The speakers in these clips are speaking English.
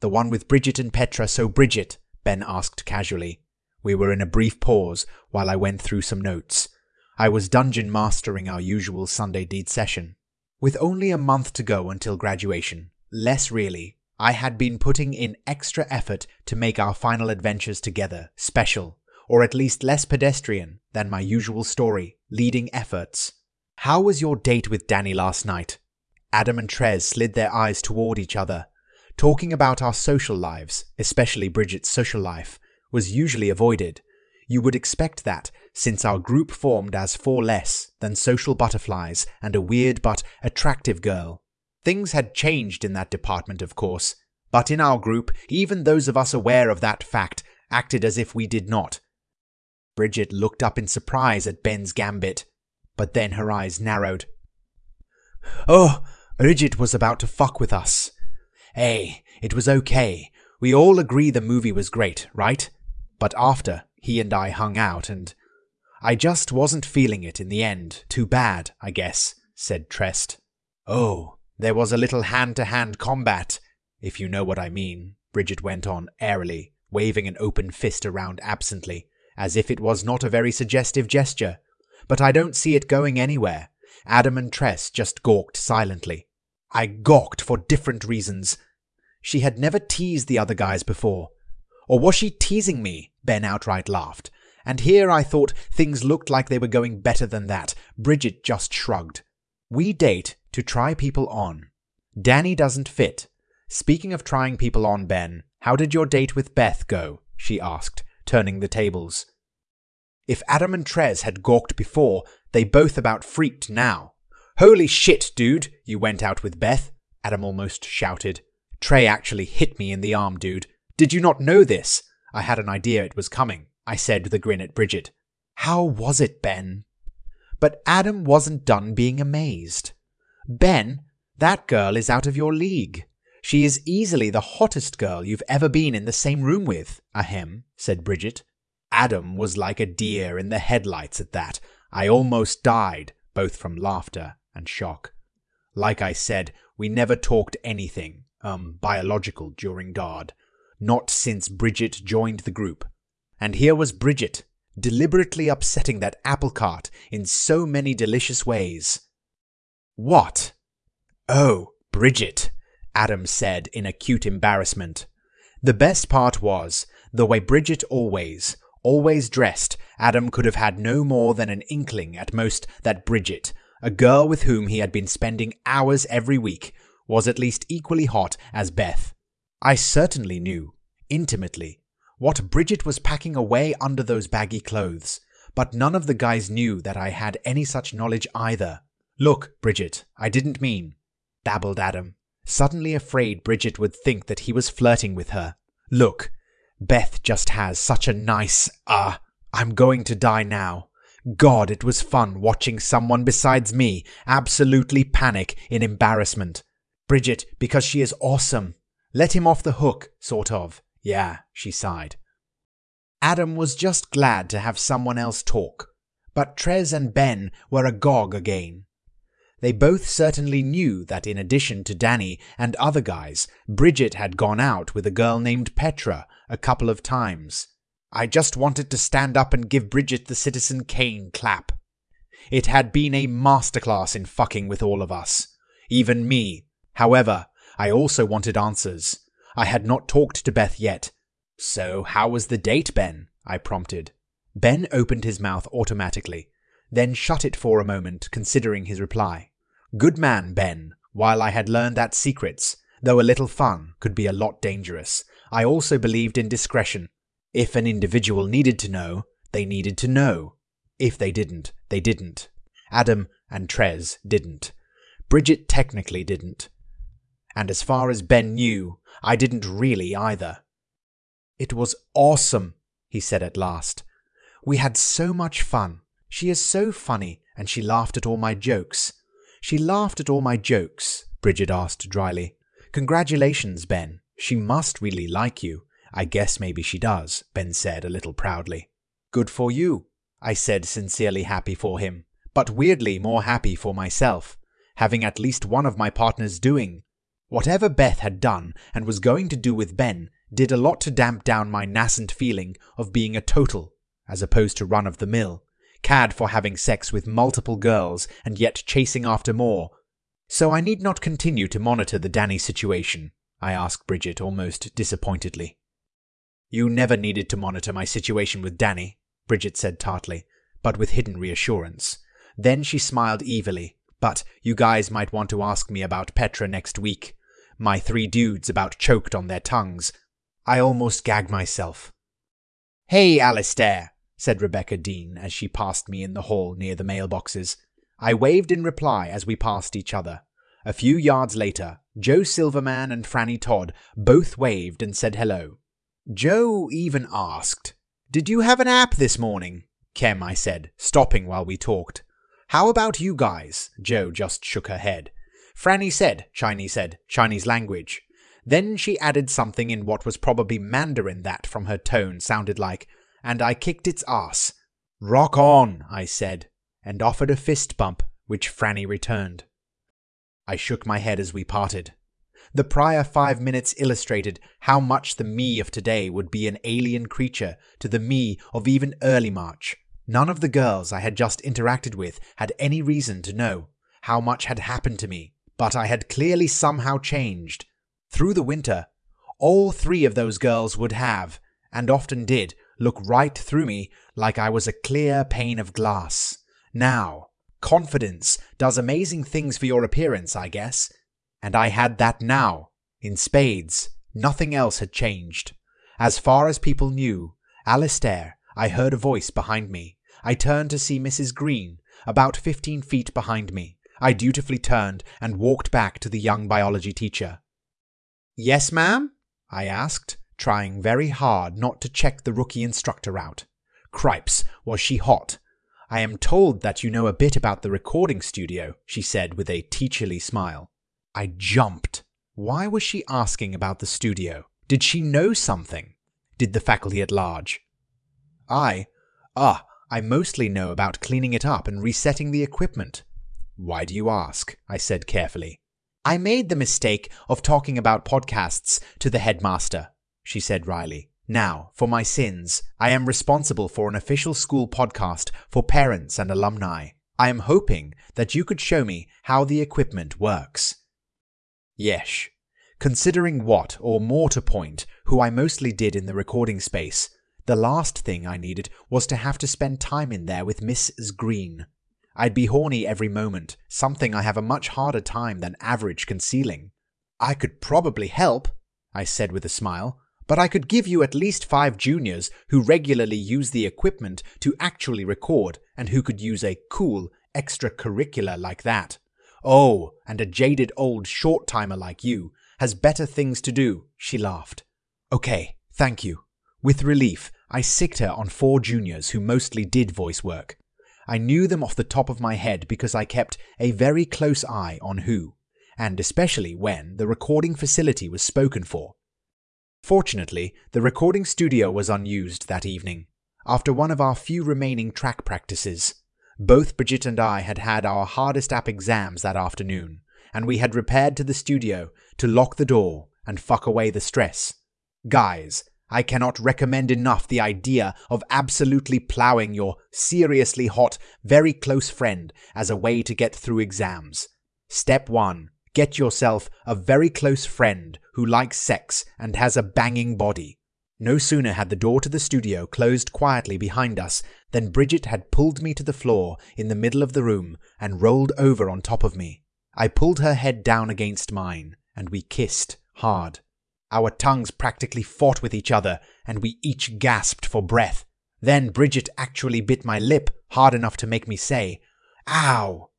The one with Bridget and Petra, so Bridget, Ben asked casually. We were in a brief pause while I went through some notes. I was dungeon mastering our usual Sunday D&D session. With only a month to go until graduation, less really, I had been putting in extra effort to make our final adventures together special, or at least less pedestrian than my usual story, leading efforts. How was your date with Danny last night? Adam and Trez slid their eyes toward each other. Talking about our social lives, especially Bridget's social life, was usually avoided. You would expect that, since our group formed as four less than social butterflies and a weird but attractive girl. Things had changed in that department, of course, but in our group, even those of us aware of that fact acted as if we did not. Bridget looked up in surprise at Ben's gambit, but then her eyes narrowed. Oh, Bridget was about to fuck with us. Hey, it was okay. We all agree the movie was great, right? But after, he and I hung out and. I just wasn't feeling it in the end. Too bad, I guess, said Trez. Oh, there was a little hand to hand combat, if you know what I mean, Bridget went on airily, waving an open fist around absently, as if it was not a very suggestive gesture. But I don't see it going anywhere. Adam and Trez just gawked silently. I gawked for different reasons. She had never teased the other guys before. Or was she teasing me? Ben outright laughed. And here I thought things looked like they were going better than that. Bridget just shrugged. We date to try people on. Danny doesn't fit. Speaking of trying people on, Ben, how did your date with Beth go? she asked, turning the tables. If Adam and Trez had gawked before, they both about freaked now. Holy shit, dude, you went out with Beth, Adam almost shouted. Trez actually hit me in the arm, dude. Did you not know this? I had an idea it was coming, I said with a grin at Bridget. How was it, Ben? But Adam wasn't done being amazed. Ben, that girl is out of your league. She is easily the hottest girl you've ever been in the same room with, ahem, said Bridget. Adam was like a deer in the headlights at that. I almost died, both from laughter and shock. Like I said, we never talked anything, um, biological during guard. Not since Bridget joined the group. And here was Bridget, deliberately upsetting that apple cart in so many delicious ways. What? Oh, Bridget, Adam said in acute embarrassment. The best part was, the way Bridget always, always dressed, Adam could have had no more than an inkling at most that Bridget, a girl with whom he had been spending hours every week, was at least equally hot as Beth. I certainly knew, intimately, what Bridget was packing away under those baggy clothes, but none of the guys knew that I had any such knowledge either. Look, Bridget, I didn't mean, babbled Adam, suddenly afraid Bridget would think that he was flirting with her. Look, Beth just has such a nice, ah, uh, I'm going to die now. God, it was fun watching someone besides me absolutely panic in embarrassment. Bridget, because she is awesome. Let him off the hook, sort of. Yeah, she sighed. Adam was just glad to have someone else talk, but Trez and Ben were agog again. They both certainly knew that in addition to Danny and other guys, Bridget had gone out with a girl named Petra a couple of times. I just wanted to stand up and give Bridget the Citizen Kane clap. It had been a masterclass in fucking with all of us. Even me. However, I also wanted answers. I had not talked to Beth yet. So, how was the date, Ben? I prompted. Ben opened his mouth automatically, then shut it for a moment, considering his reply. Good man, Ben. While I had learned that secrets, though a little fun, could be a lot dangerous, I also believed in discretion. If an individual needed to know, they needed to know. If they didn't, they didn't. Adam and Trez didn't. Bridget technically didn't. And as far as Ben knew, I didn't really either. It was awesome, he said at last. We had so much fun. She is so funny, and she laughed at all my jokes. She laughed at all my jokes, Bridget asked dryly. Congratulations, Ben. She must really like you. I guess maybe she does, Ben said a little proudly. Good for you, I said, sincerely happy for him, but weirdly more happy for myself, having at least one of my partners doing. Whatever Beth had done and was going to do with Ben did a lot to damp down my nascent feeling of being a total, as opposed to run of the mill, cad for having sex with multiple girls and yet chasing after more. So I need not continue to monitor the Danny situation, I asked Bridget almost disappointedly. You never needed to monitor my situation with Danny, Bridget said tartly, but with hidden reassurance. Then she smiled evilly. But you guys might want to ask me about Petra next week. My three dudes about choked on their tongues. I almost gagged myself. Hey, Alistair, said Rebecca Dean as she passed me in the hall near the mailboxes. I waved in reply as we passed each other. A few yards later, Joe Silverman and Franny Todd both waved and said hello. Joe even asked, Did you have an app this morning? Kem, I said, stopping while we talked. How about you guys? Joe just shook her head. Franny said, Chinese said, Chinese language. Then she added something in what was probably Mandarin that, from her tone, sounded like, and I kicked its ass. Rock on, I said, and offered a fist bump, which Franny returned. I shook my head as we parted. The prior five minutes illustrated how much the me of today would be an alien creature to the me of even early March. None of the girls I had just interacted with had any reason to know how much had happened to me, but I had clearly somehow changed. Through the winter, all three of those girls would have, and often did, look right through me like I was a clear pane of glass. Now, confidence does amazing things for your appearance, I guess. And I had that now, in spades. Nothing else had changed. As far as people knew, Alistair, I heard a voice behind me. I turned to see Mrs. Green, about fifteen feet behind me. I dutifully turned and walked back to the young biology teacher. Yes, ma'am? I asked, trying very hard not to check the rookie instructor out. Cripes, was she hot? I am told that you know a bit about the recording studio, she said with a teacherly smile. I jumped. Why was she asking about the studio? Did she know something? Did the faculty at large? I, ah, I mostly know about cleaning it up and resetting the equipment. Why do you ask? I said carefully. I made the mistake of talking about podcasts to the headmaster, she said wryly. Now, for my sins, I am responsible for an official school podcast for parents and alumni. I am hoping that you could show me how the equipment works. Yesh. Considering what, or more to point, who I mostly did in the recording space, the last thing I needed was to have to spend time in there with Mrs. Green. I'd be horny every moment, something I have a much harder time than average concealing. I could probably help, I said with a smile, but I could give you at least five juniors who regularly use the equipment to actually record and who could use a cool extracurricular like that. Oh, and a jaded old short timer like you has better things to do, she laughed. Okay, thank you. With relief, I sicked her on four juniors who mostly did voice work. I knew them off the top of my head because I kept a very close eye on who, and especially when the recording facility was spoken for. Fortunately, the recording studio was unused that evening, after one of our few remaining track practices. Both Bridget and I had had our hardest app exams that afternoon, and we had repaired to the studio to lock the door and fuck away the stress. Guys, I cannot recommend enough the idea of absolutely ploughing your seriously hot, very close friend as a way to get through exams. Step 1. Get yourself a very close friend who likes sex and has a banging body. No sooner had the door to the studio closed quietly behind us than Bridget had pulled me to the floor in the middle of the room and rolled over on top of me. I pulled her head down against mine, and we kissed hard. Our tongues practically fought with each other, and we each gasped for breath. Then Bridget actually bit my lip hard enough to make me say, Ow!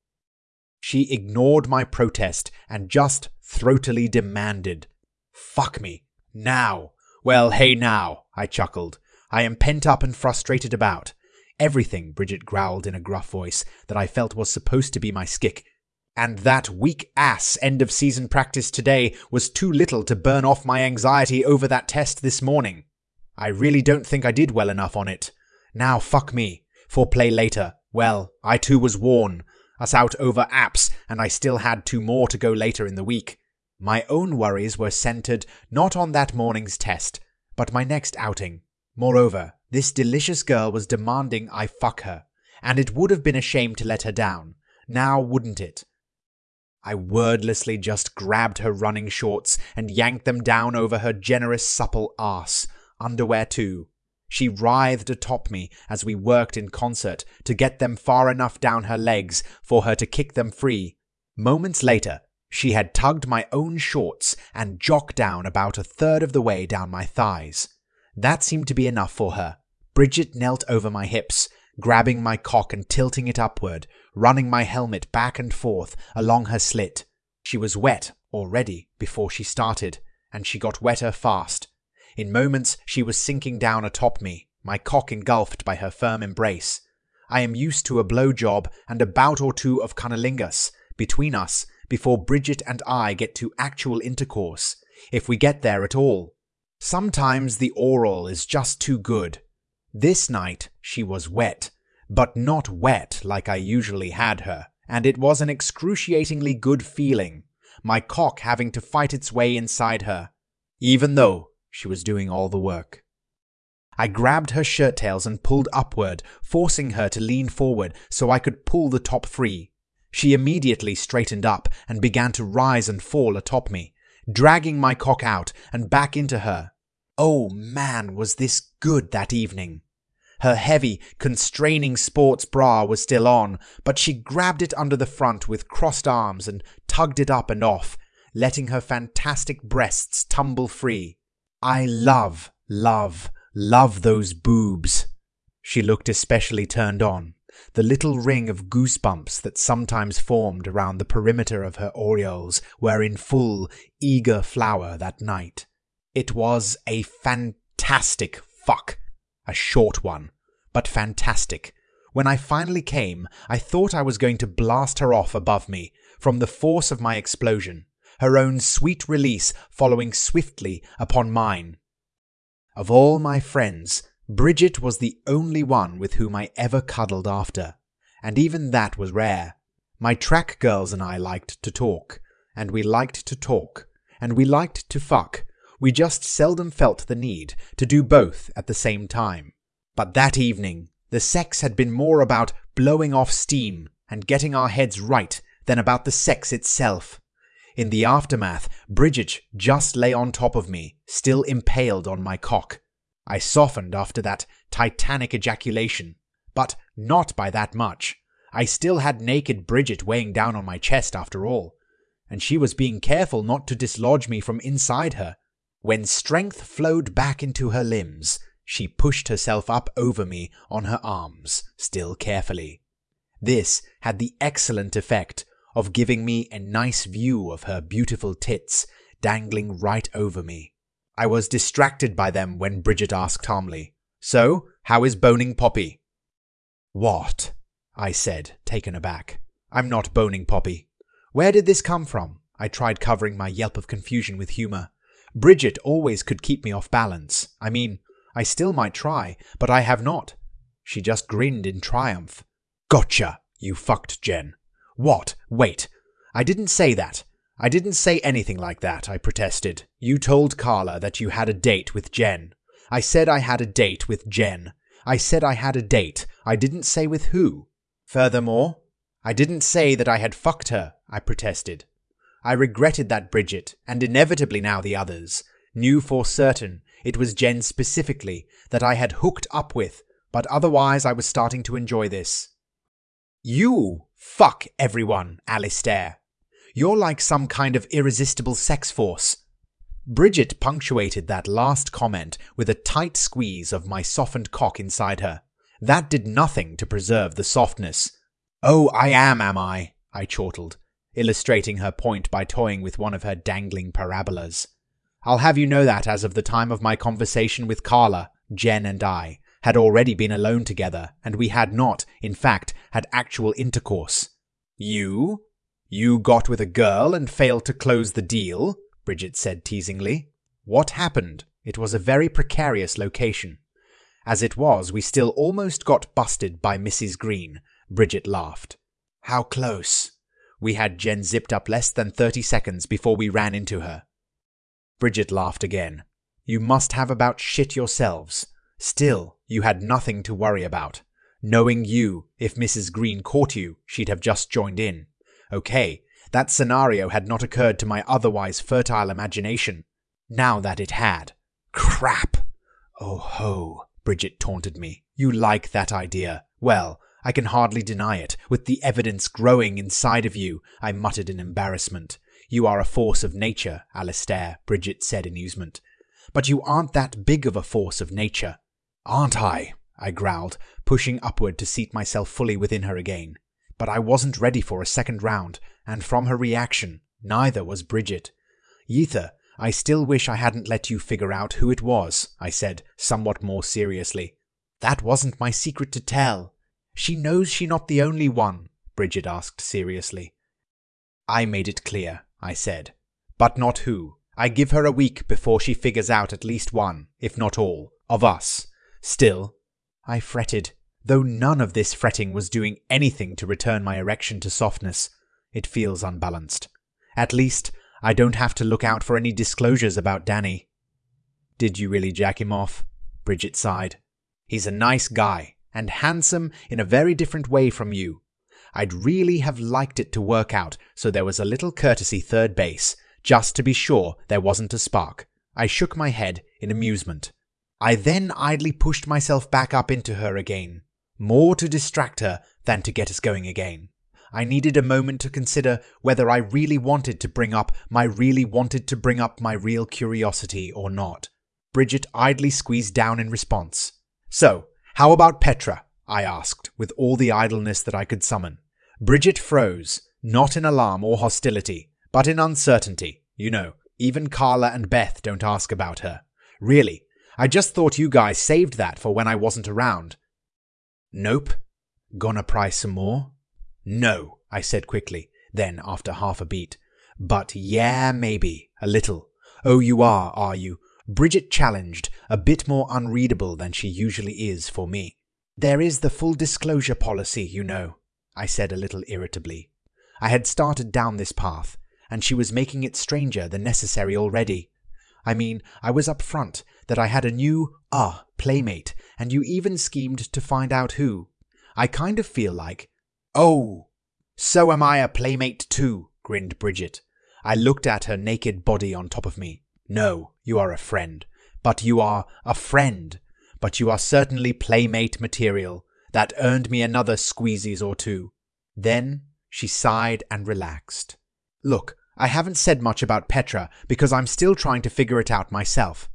She ignored my protest and just throatily demanded, Fuck me. Now. Well, hey now, I chuckled. I am pent up and frustrated about. Everything, Bridget growled in a gruff voice that I felt was supposed to be my skick and that weak ass end of season practice today was too little to burn off my anxiety over that test this morning. I really don't think I did well enough on it. Now fuck me. For play later. Well, I too was worn. Us out over apps, and I still had two more to go later in the week. My own worries were centered not on that morning's test, but my next outing. Moreover, this delicious girl was demanding I fuck her, and it would have been a shame to let her down. Now, wouldn't it? I wordlessly just grabbed her running shorts and yanked them down over her generous, supple ass, underwear too. She writhed atop me as we worked in concert to get them far enough down her legs for her to kick them free. Moments later, she had tugged my own shorts and jocked down about a third of the way down my thighs. That seemed to be enough for her. Bridget knelt over my hips, grabbing my cock and tilting it upward, running my helmet back and forth along her slit. She was wet already before she started, and she got wetter fast. In moments, she was sinking down atop me, my cock engulfed by her firm embrace. I am used to a blow job and a bout or two of cunnilingus between us before Bridget and I get to actual intercourse, if we get there at all. Sometimes the oral is just too good. This night she was wet, but not wet like I usually had her, and it was an excruciatingly good feeling, my cock having to fight its way inside her, even though she was doing all the work. I grabbed her shirt tails and pulled upward, forcing her to lean forward so I could pull the top free. She immediately straightened up and began to rise and fall atop me, dragging my cock out and back into her. Oh man, was this good that evening! Her heavy, constraining sports bra was still on, but she grabbed it under the front with crossed arms and tugged it up and off, letting her fantastic breasts tumble free. I love, love, love those boobs. She looked especially turned on. The little ring of goosebumps that sometimes formed around the perimeter of her aureoles were in full, eager flower that night. It was a fantastic fuck. A short one, but fantastic. When I finally came, I thought I was going to blast her off above me from the force of my explosion her own sweet release following swiftly upon mine. Of all my friends, Bridget was the only one with whom I ever cuddled after, and even that was rare. My track girls and I liked to talk, and we liked to talk, and we liked to fuck. We just seldom felt the need to do both at the same time. But that evening, the sex had been more about blowing off steam and getting our heads right than about the sex itself. In the aftermath, Bridget just lay on top of me, still impaled on my cock. I softened after that titanic ejaculation, but not by that much. I still had naked Bridget weighing down on my chest after all, and she was being careful not to dislodge me from inside her. When strength flowed back into her limbs, she pushed herself up over me on her arms, still carefully. This had the excellent effect of giving me a nice view of her beautiful tits dangling right over me. I was distracted by them when Bridget asked calmly, So, how is boning Poppy? What? I said, taken aback. I'm not boning Poppy. Where did this come from? I tried covering my yelp of confusion with humour. Bridget always could keep me off balance. I mean, I still might try, but I have not. She just grinned in triumph. Gotcha, you fucked Jen. What? Wait. I didn't say that. I didn't say anything like that, I protested. You told Carla that you had a date with Jen. I said I had a date with Jen. I said I had a date. I didn't say with who. Furthermore, I didn't say that I had fucked her, I protested. I regretted that Bridget, and inevitably now the others, knew for certain it was Jen specifically that I had hooked up with, but otherwise I was starting to enjoy this. You fuck everyone, Alistair. You're like some kind of irresistible sex force. Bridget punctuated that last comment with a tight squeeze of my softened cock inside her. That did nothing to preserve the softness. Oh, I am, am I? I chortled, illustrating her point by toying with one of her dangling parabolas. I'll have you know that as of the time of my conversation with Carla, Jen and I, had already been alone together, and we had not, in fact, had actual intercourse. You? You got with a girl and failed to close the deal? Bridget said teasingly. What happened? It was a very precarious location. As it was, we still almost got busted by Mrs. Green. Bridget laughed. How close? We had Jen zipped up less than 30 seconds before we ran into her. Bridget laughed again. You must have about shit yourselves. Still, you had nothing to worry about. Knowing you, if Mrs. Green caught you, she'd have just joined in. Okay, that scenario had not occurred to my otherwise fertile imagination. Now that it had. Crap! Oh ho, Bridget taunted me. You like that idea. Well, I can hardly deny it. With the evidence growing inside of you, I muttered in embarrassment. You are a force of nature, Alastair, Bridget said in amusement. But you aren't that big of a force of nature. Aren't I? I growled, pushing upward to seat myself fully within her again. But I wasn't ready for a second round, and from her reaction, neither was Bridget. Yetha, I still wish I hadn't let you figure out who it was, I said, somewhat more seriously. That wasn't my secret to tell. She knows she not the only one, Bridget asked seriously. I made it clear, I said. But not who. I give her a week before she figures out at least one, if not all, of us. Still, I fretted, though none of this fretting was doing anything to return my erection to softness. It feels unbalanced. At least, I don't have to look out for any disclosures about Danny. Did you really jack him off? Bridget sighed. He's a nice guy, and handsome in a very different way from you. I'd really have liked it to work out so there was a little courtesy third base, just to be sure there wasn't a spark. I shook my head in amusement. I then idly pushed myself back up into her again, more to distract her than to get us going again. I needed a moment to consider whether I really wanted to bring up my really wanted to bring up my real curiosity or not. Bridget idly squeezed down in response. So, how about Petra? I asked, with all the idleness that I could summon. Bridget froze, not in alarm or hostility, but in uncertainty. You know, even Carla and Beth don't ask about her. Really, I just thought you guys saved that for when I wasn't around. Nope. Gonna pry some more? No, I said quickly, then after half a beat. But yeah, maybe, a little. Oh, you are, are you? Bridget challenged, a bit more unreadable than she usually is for me. There is the full disclosure policy, you know, I said a little irritably. I had started down this path, and she was making it stranger than necessary already. I mean, I was up front that I had a new, ah, playmate, and you even schemed to find out who. I kind of feel like, oh, so am I a playmate too, grinned Bridget. I looked at her naked body on top of me. No, you are a friend. But you are a friend. But you are certainly playmate material. That earned me another squeezes or two. Then she sighed and relaxed. Look, I haven't said much about Petra because I'm still trying to figure it out myself.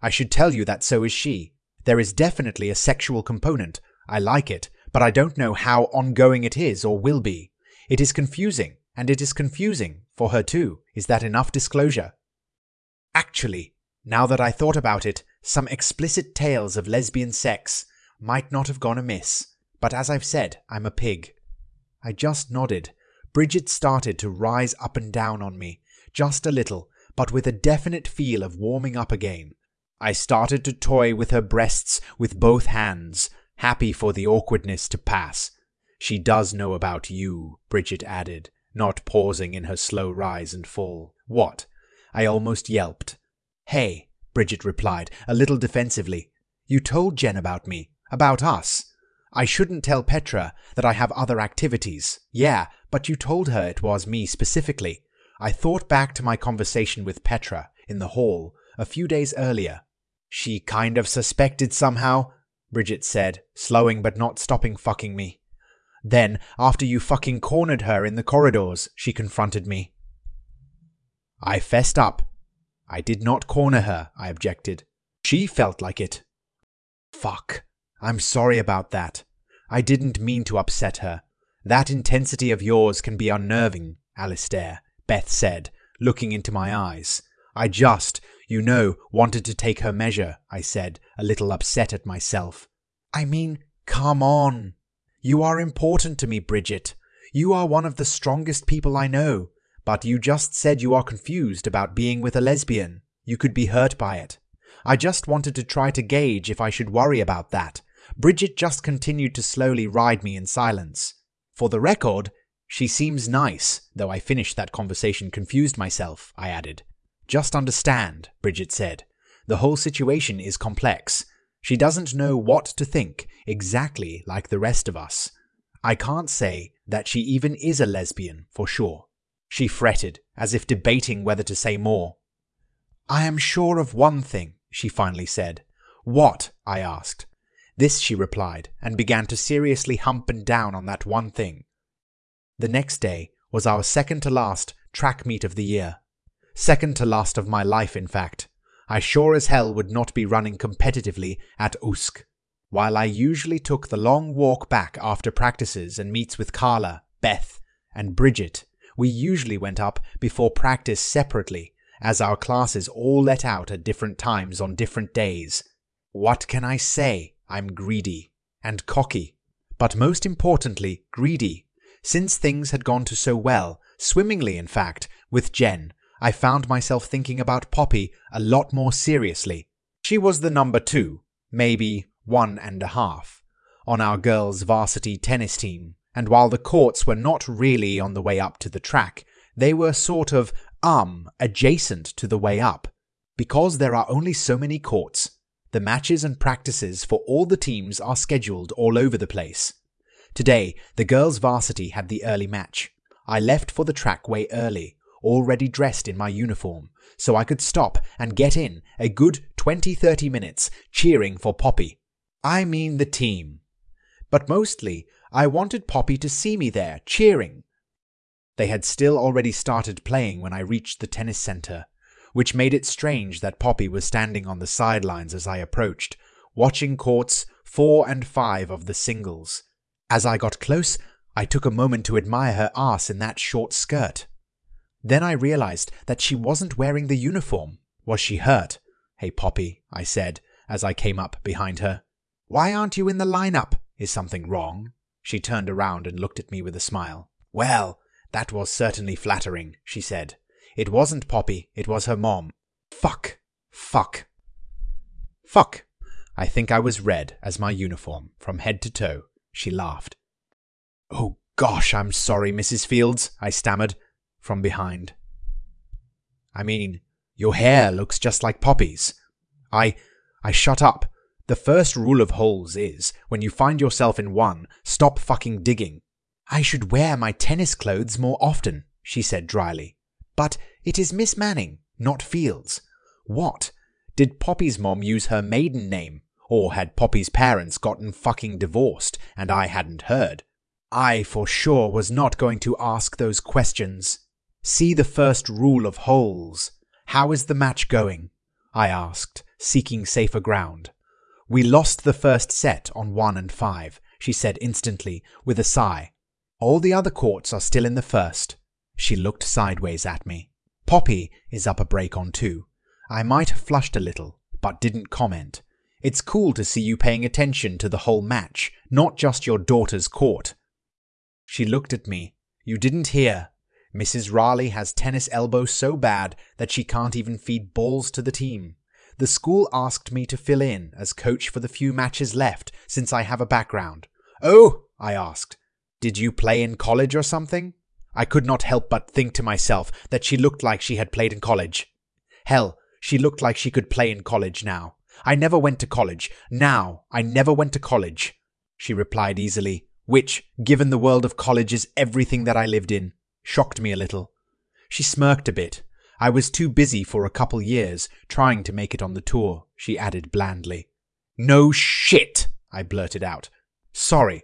I should tell you that so is she. There is definitely a sexual component. I like it, but I don't know how ongoing it is or will be. It is confusing, and it is confusing for her too. Is that enough disclosure? Actually, now that I thought about it, some explicit tales of lesbian sex might not have gone amiss. But as I've said, I'm a pig. I just nodded. Bridget started to rise up and down on me, just a little, but with a definite feel of warming up again. I started to toy with her breasts with both hands, happy for the awkwardness to pass. She does know about you, Bridget added, not pausing in her slow rise and fall. What? I almost yelped. Hey, Bridget replied, a little defensively. You told Jen about me, about us. I shouldn't tell Petra that I have other activities. Yeah, but you told her it was me specifically. I thought back to my conversation with Petra in the hall a few days earlier. She kind of suspected somehow, Bridget said, slowing but not stopping fucking me. Then, after you fucking cornered her in the corridors, she confronted me. I fessed up. I did not corner her, I objected. She felt like it. Fuck. I'm sorry about that. I didn't mean to upset her. That intensity of yours can be unnerving, Alistair, Beth said, looking into my eyes. I just, you know, wanted to take her measure, I said, a little upset at myself. I mean, come on. You are important to me, Bridget. You are one of the strongest people I know. But you just said you are confused about being with a lesbian. You could be hurt by it. I just wanted to try to gauge if I should worry about that. Bridget just continued to slowly ride me in silence. For the record, She seems nice, though I finished that conversation confused myself, I added. Just understand, Bridget said. The whole situation is complex. She doesn't know what to think, exactly like the rest of us. I can't say that she even is a lesbian for sure. She fretted, as if debating whether to say more. I am sure of one thing, she finally said. What? I asked. This, she replied, and began to seriously hump and down on that one thing. The next day was our second to last track meet of the year. Second to last of my life, in fact. I sure as hell would not be running competitively at Usk. While I usually took the long walk back after practices and meets with Carla, Beth, and Bridget, we usually went up before practice separately, as our classes all let out at different times on different days. What can I say? I'm greedy and cocky, but most importantly, greedy. Since things had gone to so well, swimmingly in fact, with Jen, I found myself thinking about Poppy a lot more seriously. She was the number two, maybe one and a half, on our girls' varsity tennis team, and while the courts were not really on the way up to the track, they were sort of, um, adjacent to the way up. Because there are only so many courts, the matches and practices for all the teams are scheduled all over the place. Today, the girls' varsity had the early match. I left for the track way early, already dressed in my uniform, so I could stop and get in a good 20 30 minutes cheering for Poppy. I mean the team. But mostly, I wanted Poppy to see me there, cheering. They had still already started playing when I reached the tennis center, which made it strange that Poppy was standing on the sidelines as I approached, watching courts four and five of the singles. As I got close, I took a moment to admire her ass in that short skirt. Then I realized that she wasn't wearing the uniform. Was she hurt? Hey, Poppy, I said as I came up behind her. Why aren't you in the lineup? Is something wrong? She turned around and looked at me with a smile. Well, that was certainly flattering, she said. It wasn't Poppy, it was her mom. Fuck. Fuck. Fuck. I think I was red as my uniform, from head to toe. She laughed. Oh gosh, I'm sorry, Mrs. Fields, I stammered, from behind. I mean, your hair looks just like Poppy's. I. I shut up. The first rule of holes is, when you find yourself in one, stop fucking digging. I should wear my tennis clothes more often, she said dryly. But it is Miss Manning, not Fields. What? Did Poppy's mom use her maiden name? Or had Poppy's parents gotten fucking divorced and I hadn't heard? I for sure was not going to ask those questions. See the first rule of holes. How is the match going? I asked, seeking safer ground. We lost the first set on 1 and 5, she said instantly, with a sigh. All the other courts are still in the first. She looked sideways at me. Poppy is up a break on two. I might have flushed a little, but didn't comment. It's cool to see you paying attention to the whole match, not just your daughter's court. She looked at me. You didn't hear. Mrs. Raleigh has tennis elbow so bad that she can't even feed balls to the team. The school asked me to fill in as coach for the few matches left since I have a background. Oh, I asked, did you play in college or something? I could not help but think to myself that she looked like she had played in college. Hell, she looked like she could play in college now. I never went to college. Now, I never went to college. She replied easily, which, given the world of college is everything that I lived in, shocked me a little. She smirked a bit. I was too busy for a couple years, trying to make it on the tour, she added blandly. No shit, I blurted out. Sorry.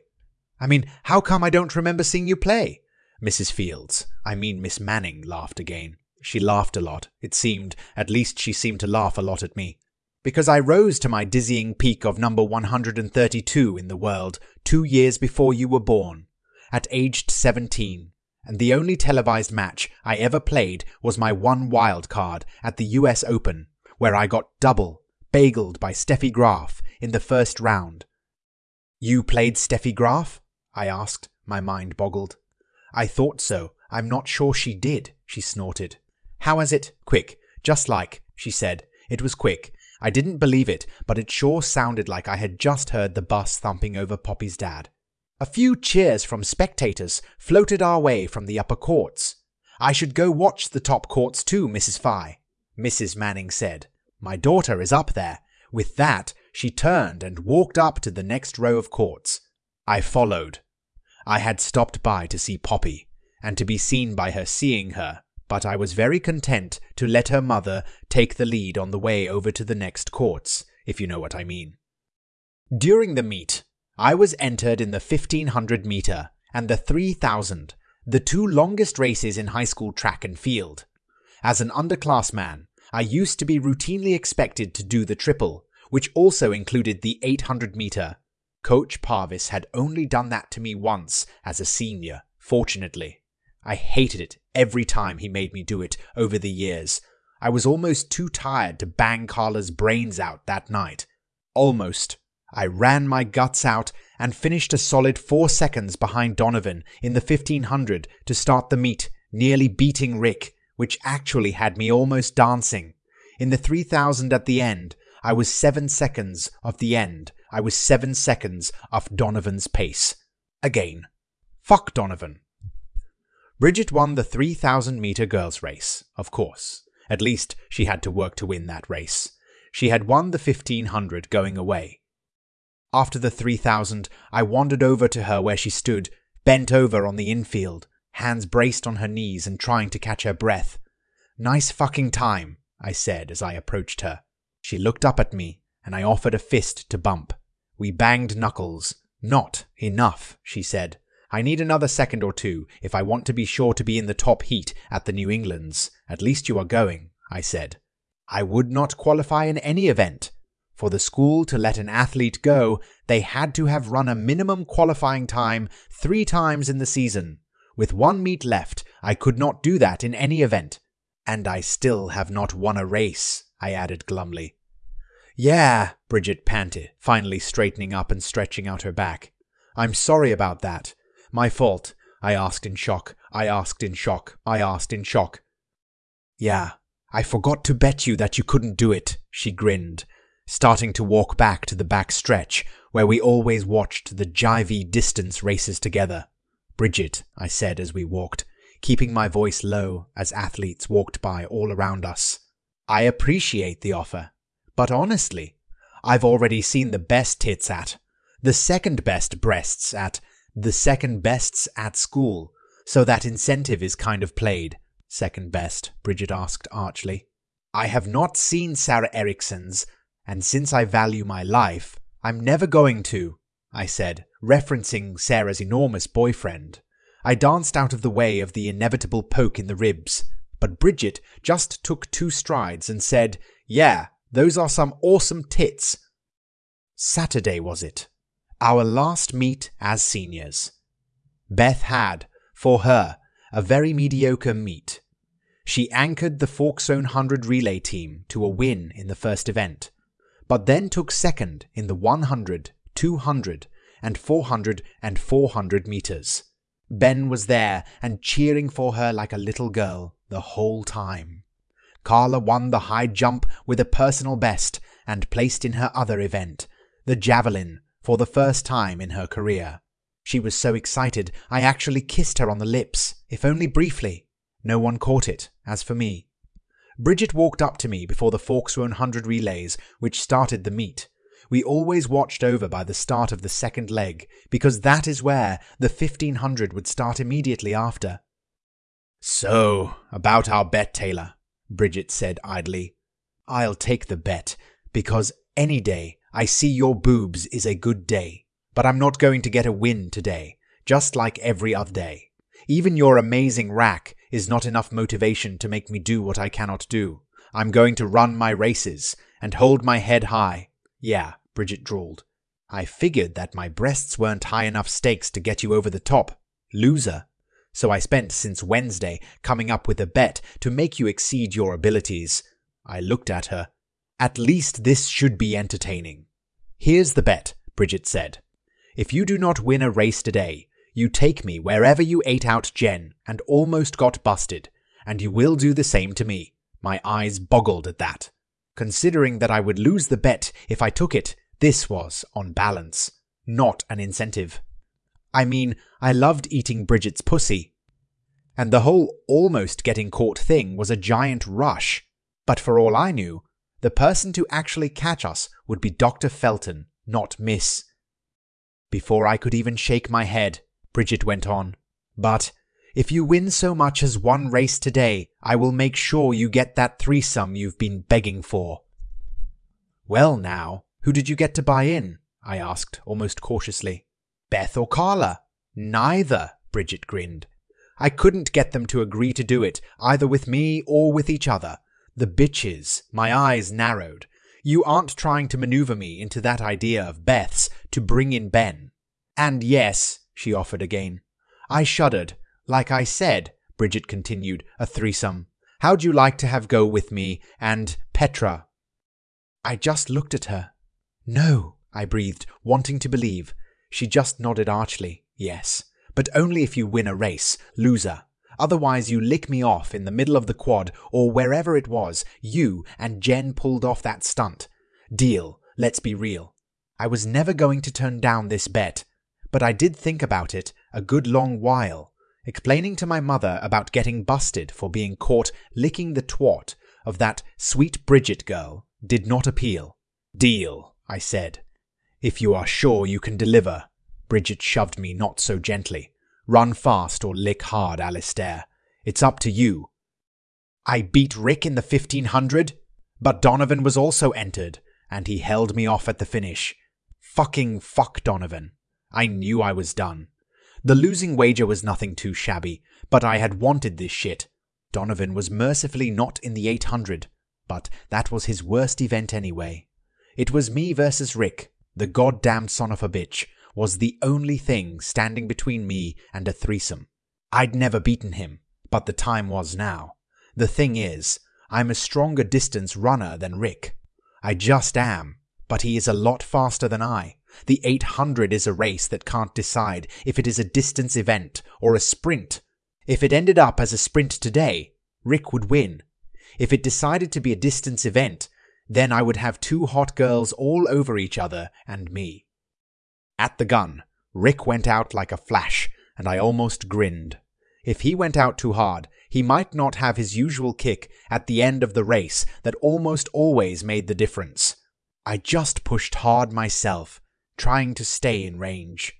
I mean, how come I don't remember seeing you play? Mrs. Fields, I mean Miss Manning, laughed again. She laughed a lot, it seemed, at least she seemed to laugh a lot at me. Because I rose to my dizzying peak of number 132 in the world two years before you were born, at aged 17, and the only televised match I ever played was my one wild card at the US Open, where I got double, bageled by Steffi Graf in the first round. You played Steffi Graf? I asked, my mind boggled. I thought so. I'm not sure she did, she snorted. How is it? Quick. Just like, she said. It was quick. I didn't believe it, but it sure sounded like I had just heard the bus thumping over Poppy's dad. A few cheers from spectators floated our way from the upper courts. I should go watch the top courts too, Mrs. Fye, Mrs. Manning said. My daughter is up there. With that, she turned and walked up to the next row of courts. I followed. I had stopped by to see Poppy, and to be seen by her seeing her, but I was very content to let her mother take the lead on the way over to the next courts, if you know what I mean. During the meet, I was entered in the 1500 meter and the 3000, the two longest races in high school track and field. As an underclassman, I used to be routinely expected to do the triple, which also included the 800 meter. Coach Parvis had only done that to me once as a senior, fortunately. I hated it every time he made me do it over the years. I was almost too tired to bang Carla's brains out that night. Almost. I ran my guts out and finished a solid four seconds behind Donovan in the 1500 to start the meet, nearly beating Rick, which actually had me almost dancing. In the 3000 at the end, I was seven seconds off the end. I was seven seconds off Donovan's pace. Again. Fuck Donovan. Bridget won the 3000 meter girls race, of course. At least she had to work to win that race. She had won the 1500 going away. After the 3000, I wandered over to her where she stood, bent over on the infield, hands braced on her knees and trying to catch her breath. Nice fucking time, I said as I approached her. She looked up at me, and I offered a fist to bump. We banged knuckles. Not enough, she said. I need another second or two if I want to be sure to be in the top heat at the New Englands. At least you are going, I said. I would not qualify in any event, for the school to let an athlete go, they had to have run a minimum qualifying time three times in the season. With one meet left, I could not do that in any event. And I still have not won a race, I added glumly. Yeah, Bridget panted, finally straightening up and stretching out her back. I'm sorry about that. My fault. I asked in shock. I asked in shock. I asked in shock. Yeah, I forgot to bet you that you couldn't do it, she grinned, starting to walk back to the back stretch where we always watched the jivey distance races together. Bridget, I said as we walked, keeping my voice low as athletes walked by all around us. I appreciate the offer, but honestly, I've already seen the best tits at, the second best breasts at, the second bests at school, so that incentive is kind of played. Second best, Bridget asked archly. I have not seen Sarah Erickson's, and since I value my life, I'm never going to, I said, referencing Sarah's enormous boyfriend. I danced out of the way of the inevitable poke in the ribs, but Bridget just took two strides and said, Yeah, those are some awesome tits. Saturday was it? Our last meet as seniors. Beth had, for her, a very mediocre meet. She anchored the Forkszone 100 relay team to a win in the first event, but then took second in the 100, 200, and 400 and 400 meters. Ben was there and cheering for her like a little girl the whole time. Carla won the high jump with a personal best and placed in her other event, the javelin, for the first time in her career. She was so excited I actually kissed her on the lips, if only briefly. No one caught it, as for me. Bridget walked up to me before the 4x100 relays, which started the meet. We always watched over by the start of the second leg, because that is where the 1500 would start immediately after. So, about our bet, Taylor, Bridget said idly. I'll take the bet, because any day I see your boobs is a good day. But I'm not going to get a win today, just like every other day. Even your amazing rack is not enough motivation to make me do what I cannot do. I'm going to run my races and hold my head high. Yeah, Bridget drawled. I figured that my breasts weren't high enough stakes to get you over the top. Loser. So I spent since Wednesday coming up with a bet to make you exceed your abilities. I looked at her. At least this should be entertaining. Here's the bet, Bridget said. If you do not win a race today, you take me wherever you ate out Jen and almost got busted, and you will do the same to me. My eyes boggled at that. Considering that I would lose the bet if I took it, this was, on balance, not an incentive. I mean, I loved eating Bridget's pussy. And the whole almost getting caught thing was a giant rush. But for all I knew, the person to actually catch us would be Dr. Felton, not Miss. Before I could even shake my head, Bridget went on. But if you win so much as one race today, I will make sure you get that threesome you've been begging for. Well, now, who did you get to buy in? I asked, almost cautiously. Beth or Carla? Neither, Bridget grinned. I couldn't get them to agree to do it, either with me or with each other. The bitches, my eyes narrowed. You aren't trying to maneuver me into that idea of Beth's to bring in Ben. And yes, she offered again. I shuddered. Like I said, Bridget continued, a threesome. How'd you like to have go with me and Petra? I just looked at her. No, I breathed, wanting to believe. She just nodded archly. Yes, but only if you win a race, loser. Otherwise, you lick me off in the middle of the quad or wherever it was. You and Jen pulled off that stunt. Deal, let's be real. I was never going to turn down this bet, but I did think about it a good long while, explaining to my mother about getting busted for being caught licking the twat of that sweet Bridget girl did not appeal. Deal, I said. If you are sure you can deliver. Bridget shoved me not so gently. Run fast or lick hard, Alistair. It's up to you. I beat Rick in the 1500, but Donovan was also entered, and he held me off at the finish. Fucking fuck Donovan. I knew I was done. The losing wager was nothing too shabby, but I had wanted this shit. Donovan was mercifully not in the 800, but that was his worst event anyway. It was me versus Rick, the goddamn son of a bitch, was the only thing standing between me and a threesome. I'd never beaten him, but the time was now. The thing is, I'm a stronger distance runner than Rick. I just am, but he is a lot faster than I. The 800 is a race that can't decide if it is a distance event or a sprint. If it ended up as a sprint today, Rick would win. If it decided to be a distance event, then I would have two hot girls all over each other and me. At the gun, Rick went out like a flash, and I almost grinned. If he went out too hard, he might not have his usual kick at the end of the race that almost always made the difference. I just pushed hard myself, trying to stay in range.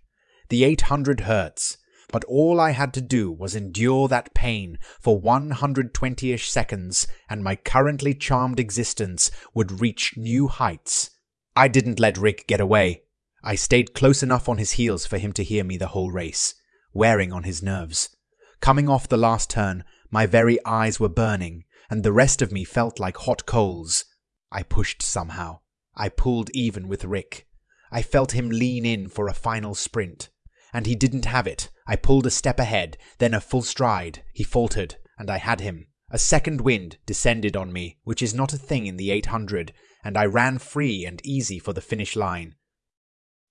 The 800 hurts, but all I had to do was endure that pain for 120 ish seconds, and my currently charmed existence would reach new heights. I didn't let Rick get away. I stayed close enough on his heels for him to hear me the whole race, wearing on his nerves. Coming off the last turn, my very eyes were burning, and the rest of me felt like hot coals. I pushed somehow. I pulled even with Rick. I felt him lean in for a final sprint. And he didn't have it. I pulled a step ahead, then a full stride. He faltered, and I had him. A second wind descended on me, which is not a thing in the 800, and I ran free and easy for the finish line.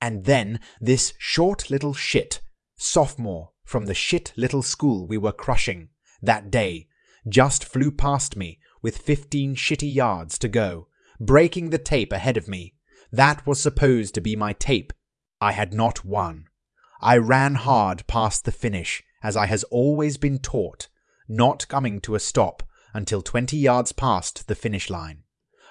And then this short little shit, sophomore from the shit little school we were crushing that day, just flew past me with 15 shitty yards to go, breaking the tape ahead of me. That was supposed to be my tape. I had not won. I ran hard past the finish, as I has always been taught, not coming to a stop until 20 yards past the finish line.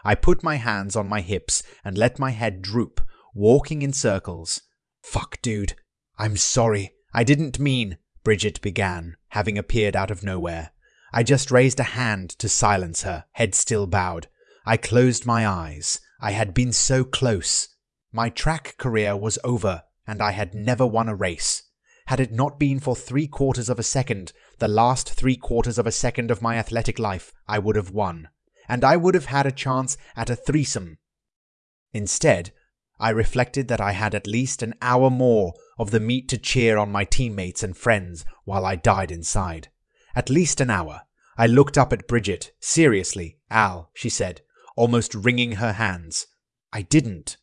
I put my hands on my hips and let my head droop, walking in circles. Fuck, dude. I'm sorry. I didn't mean, Bridget began, having appeared out of nowhere. I just raised a hand to silence her, head still bowed. I closed my eyes. I had been so close. My track career was over, and I had never won a race. Had it not been for three quarters of a second, the last three quarters of a second of my athletic life, I would have won. And I would have had a chance at a threesome. Instead, I reflected that I had at least an hour more of the meet to cheer on my teammates and friends while I died inside. At least an hour. I looked up at Bridget. Seriously, Al, she said almost wringing her hands. I didn't.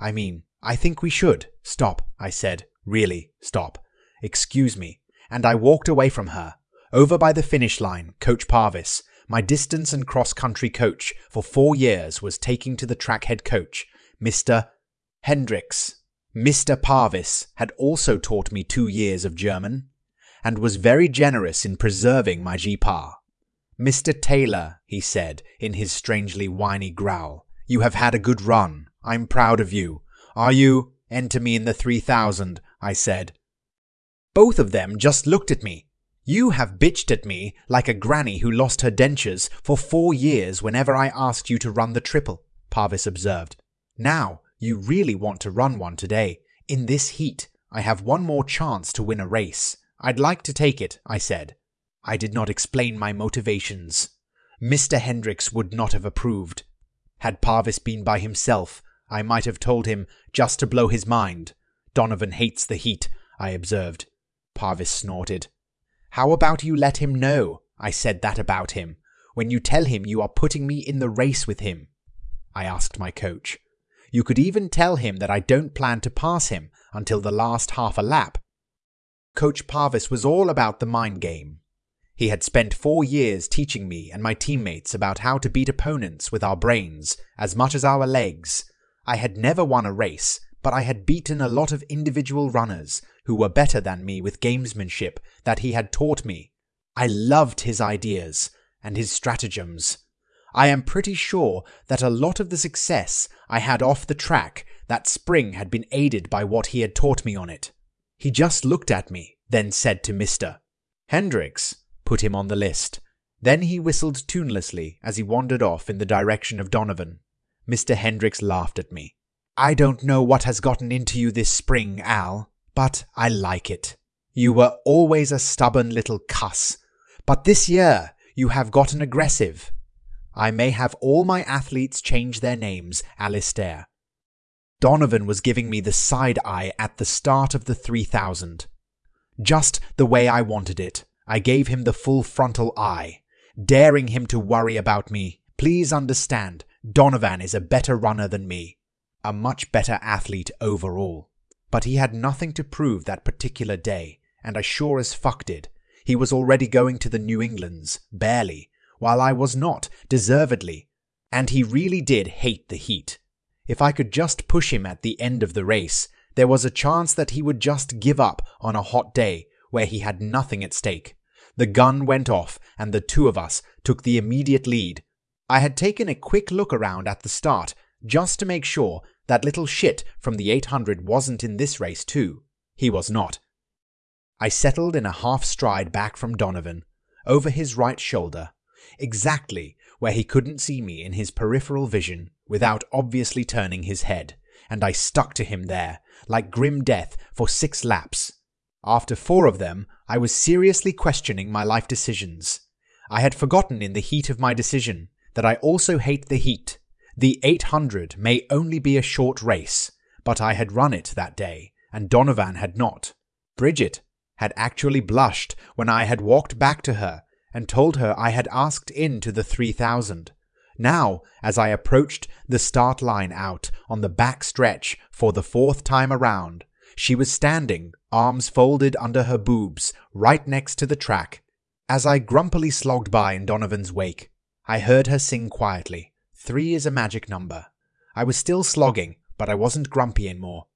I mean, I think we should. Stop, I said. Really, stop. Excuse me. And I walked away from her. Over by the finish line, Coach Parvis, my distance and cross country coach for four years, was taking to the track head coach, Mr. Hendricks. Mr. Parvis had also taught me two years of German, and was very generous in preserving my GPAR. Mr. Taylor, he said, in his strangely whiny growl, you have had a good run. I'm proud of you. Are you? Enter me in the 3000, I said. Both of them just looked at me. You have bitched at me like a granny who lost her dentures for four years whenever I asked you to run the triple, Parvis observed. Now, you really want to run one today. In this heat, I have one more chance to win a race. I'd like to take it, I said. I did not explain my motivations. Mr. Hendricks would not have approved. Had Parvis been by himself, I might have told him just to blow his mind. Donovan hates the heat, I observed. Parvis snorted. How about you let him know I said that about him, when you tell him you are putting me in the race with him? I asked my coach. You could even tell him that I don't plan to pass him until the last half a lap. Coach Parvis was all about the mind game. He had spent four years teaching me and my teammates about how to beat opponents with our brains as much as our legs. I had never won a race, but I had beaten a lot of individual runners who were better than me with gamesmanship that he had taught me. I loved his ideas and his stratagems. I am pretty sure that a lot of the success I had off the track that spring had been aided by what he had taught me on it. He just looked at me, then said to Mr. Hendricks, put him on the list. Then he whistled tunelessly as he wandered off in the direction of Donovan. Mr. Hendricks laughed at me. I don't know what has gotten into you this spring, Al, but I like it. You were always a stubborn little cuss, but this year you have gotten aggressive. I may have all my athletes change their names, Alistair. Donovan was giving me the side eye at the start of the 3000. Just the way I wanted it. I gave him the full frontal eye, daring him to worry about me. Please understand, Donovan is a better runner than me, a much better athlete overall. But he had nothing to prove that particular day, and I sure as fuck did. He was already going to the New Englands, barely, while I was not, deservedly. And he really did hate the heat. If I could just push him at the end of the race, there was a chance that he would just give up on a hot day where he had nothing at stake. The gun went off, and the two of us took the immediate lead. I had taken a quick look around at the start, just to make sure that little shit from the 800 wasn't in this race too. He was not. I settled in a half stride back from Donovan, over his right shoulder, exactly where he couldn't see me in his peripheral vision without obviously turning his head, and I stuck to him there, like grim death, for six laps. After four of them, I was seriously questioning my life decisions. I had forgotten in the heat of my decision that I also hate the heat. The 800 may only be a short race, but I had run it that day, and Donovan had not. Bridget had actually blushed when I had walked back to her and told her I had asked in to the 3000. Now, as I approached the start line out on the back stretch for the fourth time around, she was standing, arms folded under her boobs, right next to the track. As I grumpily slogged by in Donovan's wake, I heard her sing quietly, Three is a magic number. I was still slogging, but I wasn't grumpy anymore.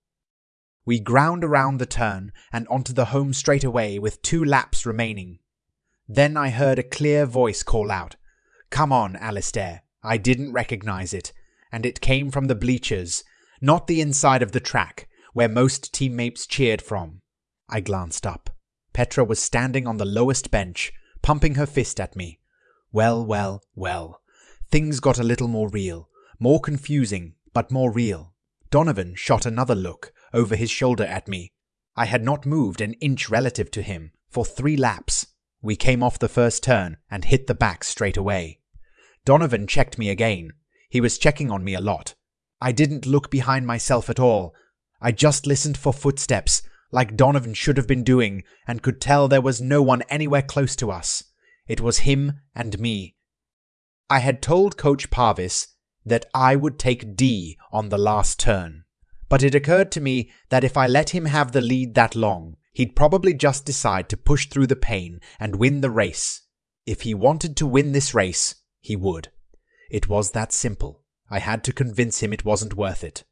We ground around the turn and onto the home straight away with two laps remaining. Then I heard a clear voice call out, Come on, Alistair. I didn't recognize it, and it came from the bleachers, not the inside of the track, where most teammates cheered from. I glanced up. Petra was standing on the lowest bench, pumping her fist at me. Well, well, well. Things got a little more real, more confusing, but more real. Donovan shot another look over his shoulder at me. I had not moved an inch relative to him for three laps. We came off the first turn and hit the back straight away. Donovan checked me again. He was checking on me a lot. I didn't look behind myself at all. I just listened for footsteps, like Donovan should have been doing, and could tell there was no one anywhere close to us. It was him and me. I had told Coach Parvis that I would take D on the last turn, but it occurred to me that if I let him have the lead that long, he'd probably just decide to push through the pain and win the race. If he wanted to win this race, he would. It was that simple. I had to convince him it wasn't worth it.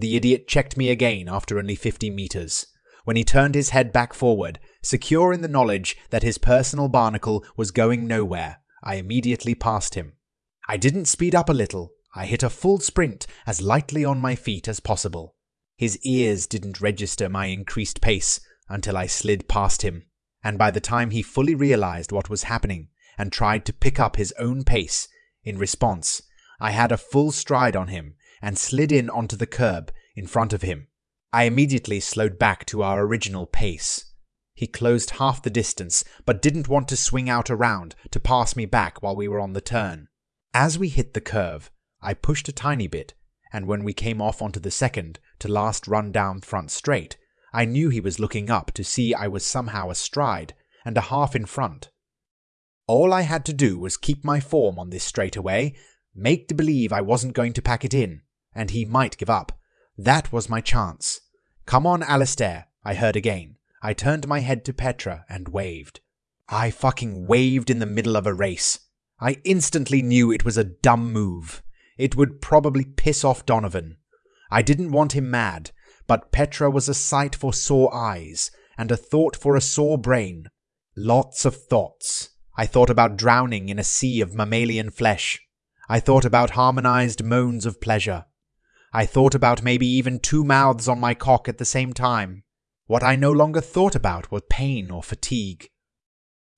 The idiot checked me again after only 50 meters. When he turned his head back forward, secure in the knowledge that his personal barnacle was going nowhere, I immediately passed him. I didn't speed up a little, I hit a full sprint as lightly on my feet as possible. His ears didn't register my increased pace until I slid past him, and by the time he fully realized what was happening and tried to pick up his own pace, in response, I had a full stride on him and slid in onto the curb in front of him. I immediately slowed back to our original pace. He closed half the distance, but didn't want to swing out around to pass me back while we were on the turn. As we hit the curve, I pushed a tiny bit, and when we came off onto the second to last run down front straight, I knew he was looking up to see I was somehow astride and a half in front. All I had to do was keep my form on this straightaway, make to believe I wasn't going to pack it in, and he might give up. That was my chance. Come on, Alistair, I heard again. I turned my head to Petra and waved. I fucking waved in the middle of a race. I instantly knew it was a dumb move. It would probably piss off Donovan. I didn't want him mad, but Petra was a sight for sore eyes, and a thought for a sore brain. Lots of thoughts. I thought about drowning in a sea of mammalian flesh. I thought about harmonized moans of pleasure. I thought about maybe even two mouths on my cock at the same time. What I no longer thought about was pain or fatigue.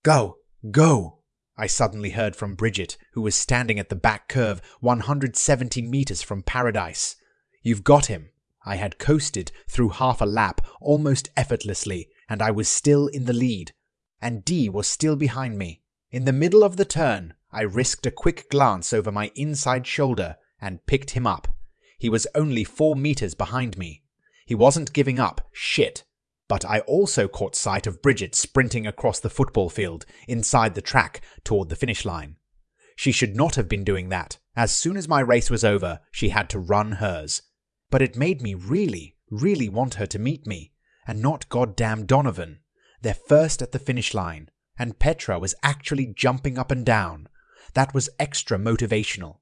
Go, go, I suddenly heard from Bridget, who was standing at the back curve 170 meters from paradise. You've got him. I had coasted through half a lap almost effortlessly, and I was still in the lead. And Dee was still behind me. In the middle of the turn, I risked a quick glance over my inside shoulder and picked him up. He was only four meters behind me. He wasn't giving up, shit. But I also caught sight of Bridget sprinting across the football field inside the track toward the finish line. She should not have been doing that. As soon as my race was over, she had to run hers. But it made me really, really want her to meet me, and not goddamn Donovan. They're first at the finish line, and Petra was actually jumping up and down. That was extra motivational.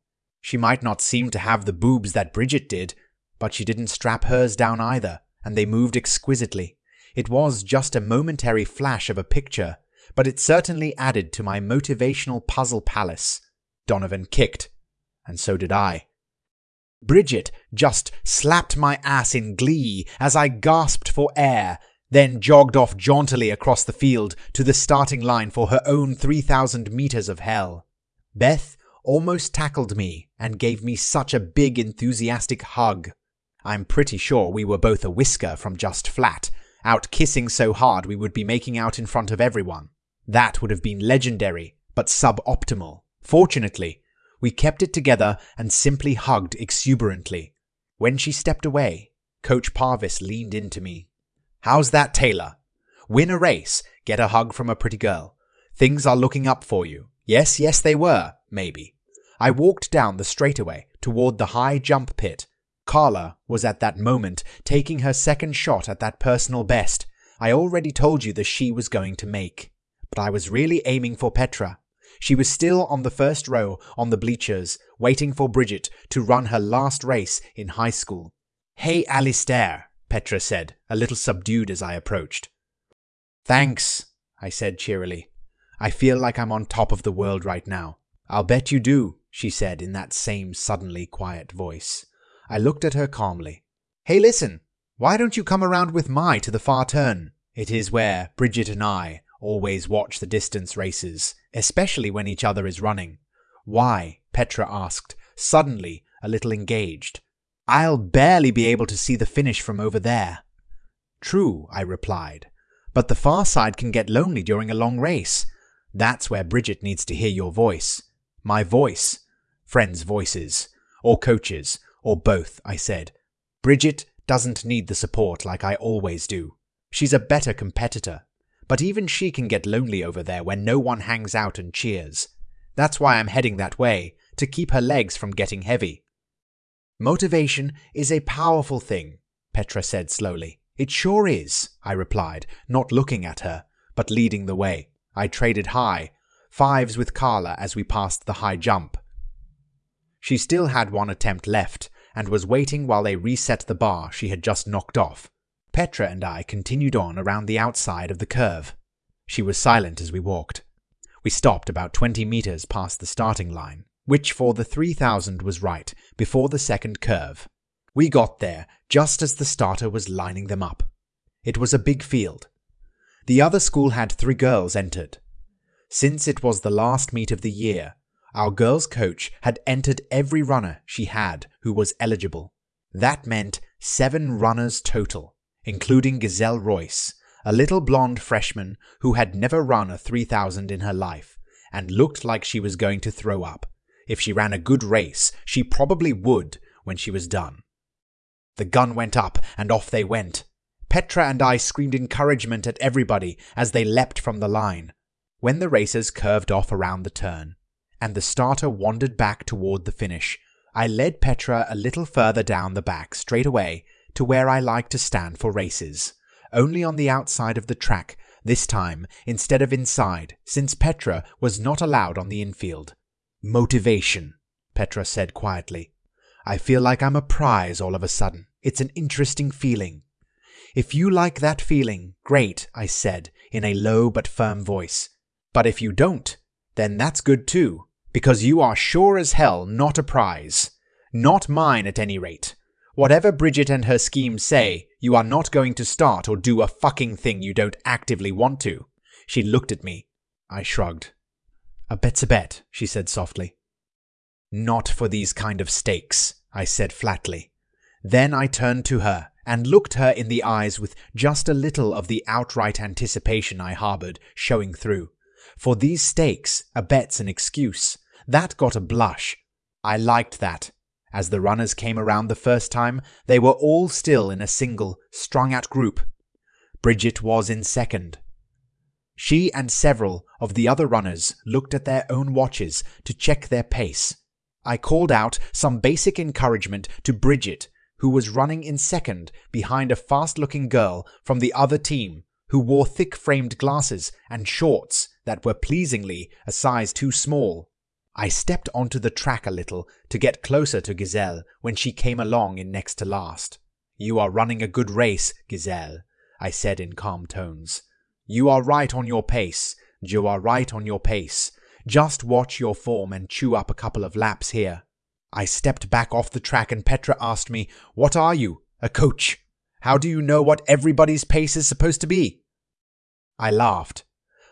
She might not seem to have the boobs that Bridget did, but she didn't strap hers down either, and they moved exquisitely. It was just a momentary flash of a picture, but it certainly added to my motivational puzzle palace. Donovan kicked, and so did I. Bridget just slapped my ass in glee as I gasped for air, then jogged off jauntily across the field to the starting line for her own 3,000 meters of hell. Beth almost tackled me and gave me such a big enthusiastic hug. I'm pretty sure we were both a whisker from just flat, out kissing so hard we would be making out in front of everyone. That would have been legendary, but suboptimal. Fortunately, we kept it together and simply hugged exuberantly. When she stepped away, Coach Parvis leaned into me. How's that, Taylor? Win a race, get a hug from a pretty girl. Things are looking up for you. Yes, yes, they were, maybe. I walked down the straightaway toward the high jump pit Carla was at that moment taking her second shot at that personal best I already told you that she was going to make. But I was really aiming for Petra. She was still on the first row on the bleachers, waiting for Bridget to run her last race in high school. Hey, Alistair, Petra said, a little subdued as I approached. Thanks, I said cheerily. I feel like I'm on top of the world right now. I'll bet you do, she said in that same suddenly quiet voice. I looked at her calmly. Hey, listen, why don't you come around with Mai to the far turn? It is where Bridget and I always watch the distance races, especially when each other is running. Why? Petra asked, suddenly a little engaged. I'll barely be able to see the finish from over there. True, I replied, but the far side can get lonely during a long race. That's where Bridget needs to hear your voice. My voice. Friends' voices. Or coaches or both, I said. Bridget doesn't need the support like I always do. She's a better competitor. But even she can get lonely over there when no one hangs out and cheers. That's why I'm heading that way, to keep her legs from getting heavy. Motivation is a powerful thing, Petra said slowly. It sure is, I replied, not looking at her, but leading the way. I traded high, fives with Carla as we passed the high jump. She still had one attempt left, and was waiting while they reset the bar she had just knocked off. Petra and I continued on around the outside of the curve. She was silent as we walked. We stopped about 20 meters past the starting line, which for the 3000 was right before the second curve. We got there just as the starter was lining them up. It was a big field. The other school had three girls entered. Since it was the last meet of the year, our girls' coach had entered every runner she had who was eligible. That meant seven runners total, including Gazelle Royce, a little blonde freshman who had never run a 3000 in her life and looked like she was going to throw up. If she ran a good race, she probably would when she was done. The gun went up, and off they went. Petra and I screamed encouragement at everybody as they leapt from the line. When the racers curved off around the turn, and the starter wandered back toward the finish, I led Petra a little further down the back straight away to where I like to stand for races, only on the outside of the track, this time instead of inside, since Petra was not allowed on the infield. Motivation, Petra said quietly. I feel like I'm a prize all of a sudden. It's an interesting feeling. If you like that feeling, great, I said in a low but firm voice. But if you don't, then that's good too, because you are sure as hell not a prize. Not mine at any rate. Whatever Bridget and her schemes say, you are not going to start or do a fucking thing you don't actively want to. She looked at me. I shrugged. A bet's a bet, she said softly. Not for these kind of stakes, I said flatly. Then I turned to her and looked her in the eyes with just a little of the outright anticipation I harbored showing through. For these stakes, a bet's an excuse. That got a blush. I liked that. As the runners came around the first time, they were all still in a single, strung out group. Bridget was in second. She and several of the other runners looked at their own watches to check their pace. I called out some basic encouragement to Bridget, who was running in second behind a fast looking girl from the other team who wore thick framed glasses and shorts that were pleasingly a size too small. I stepped onto the track a little to get closer to Gazelle when she came along in next to last. You are running a good race, Gazelle, I said in calm tones. You are right on your pace. You are right on your pace. Just watch your form and chew up a couple of laps here. I stepped back off the track and Petra asked me, What are you? A coach? How do you know what everybody's pace is supposed to be? I laughed.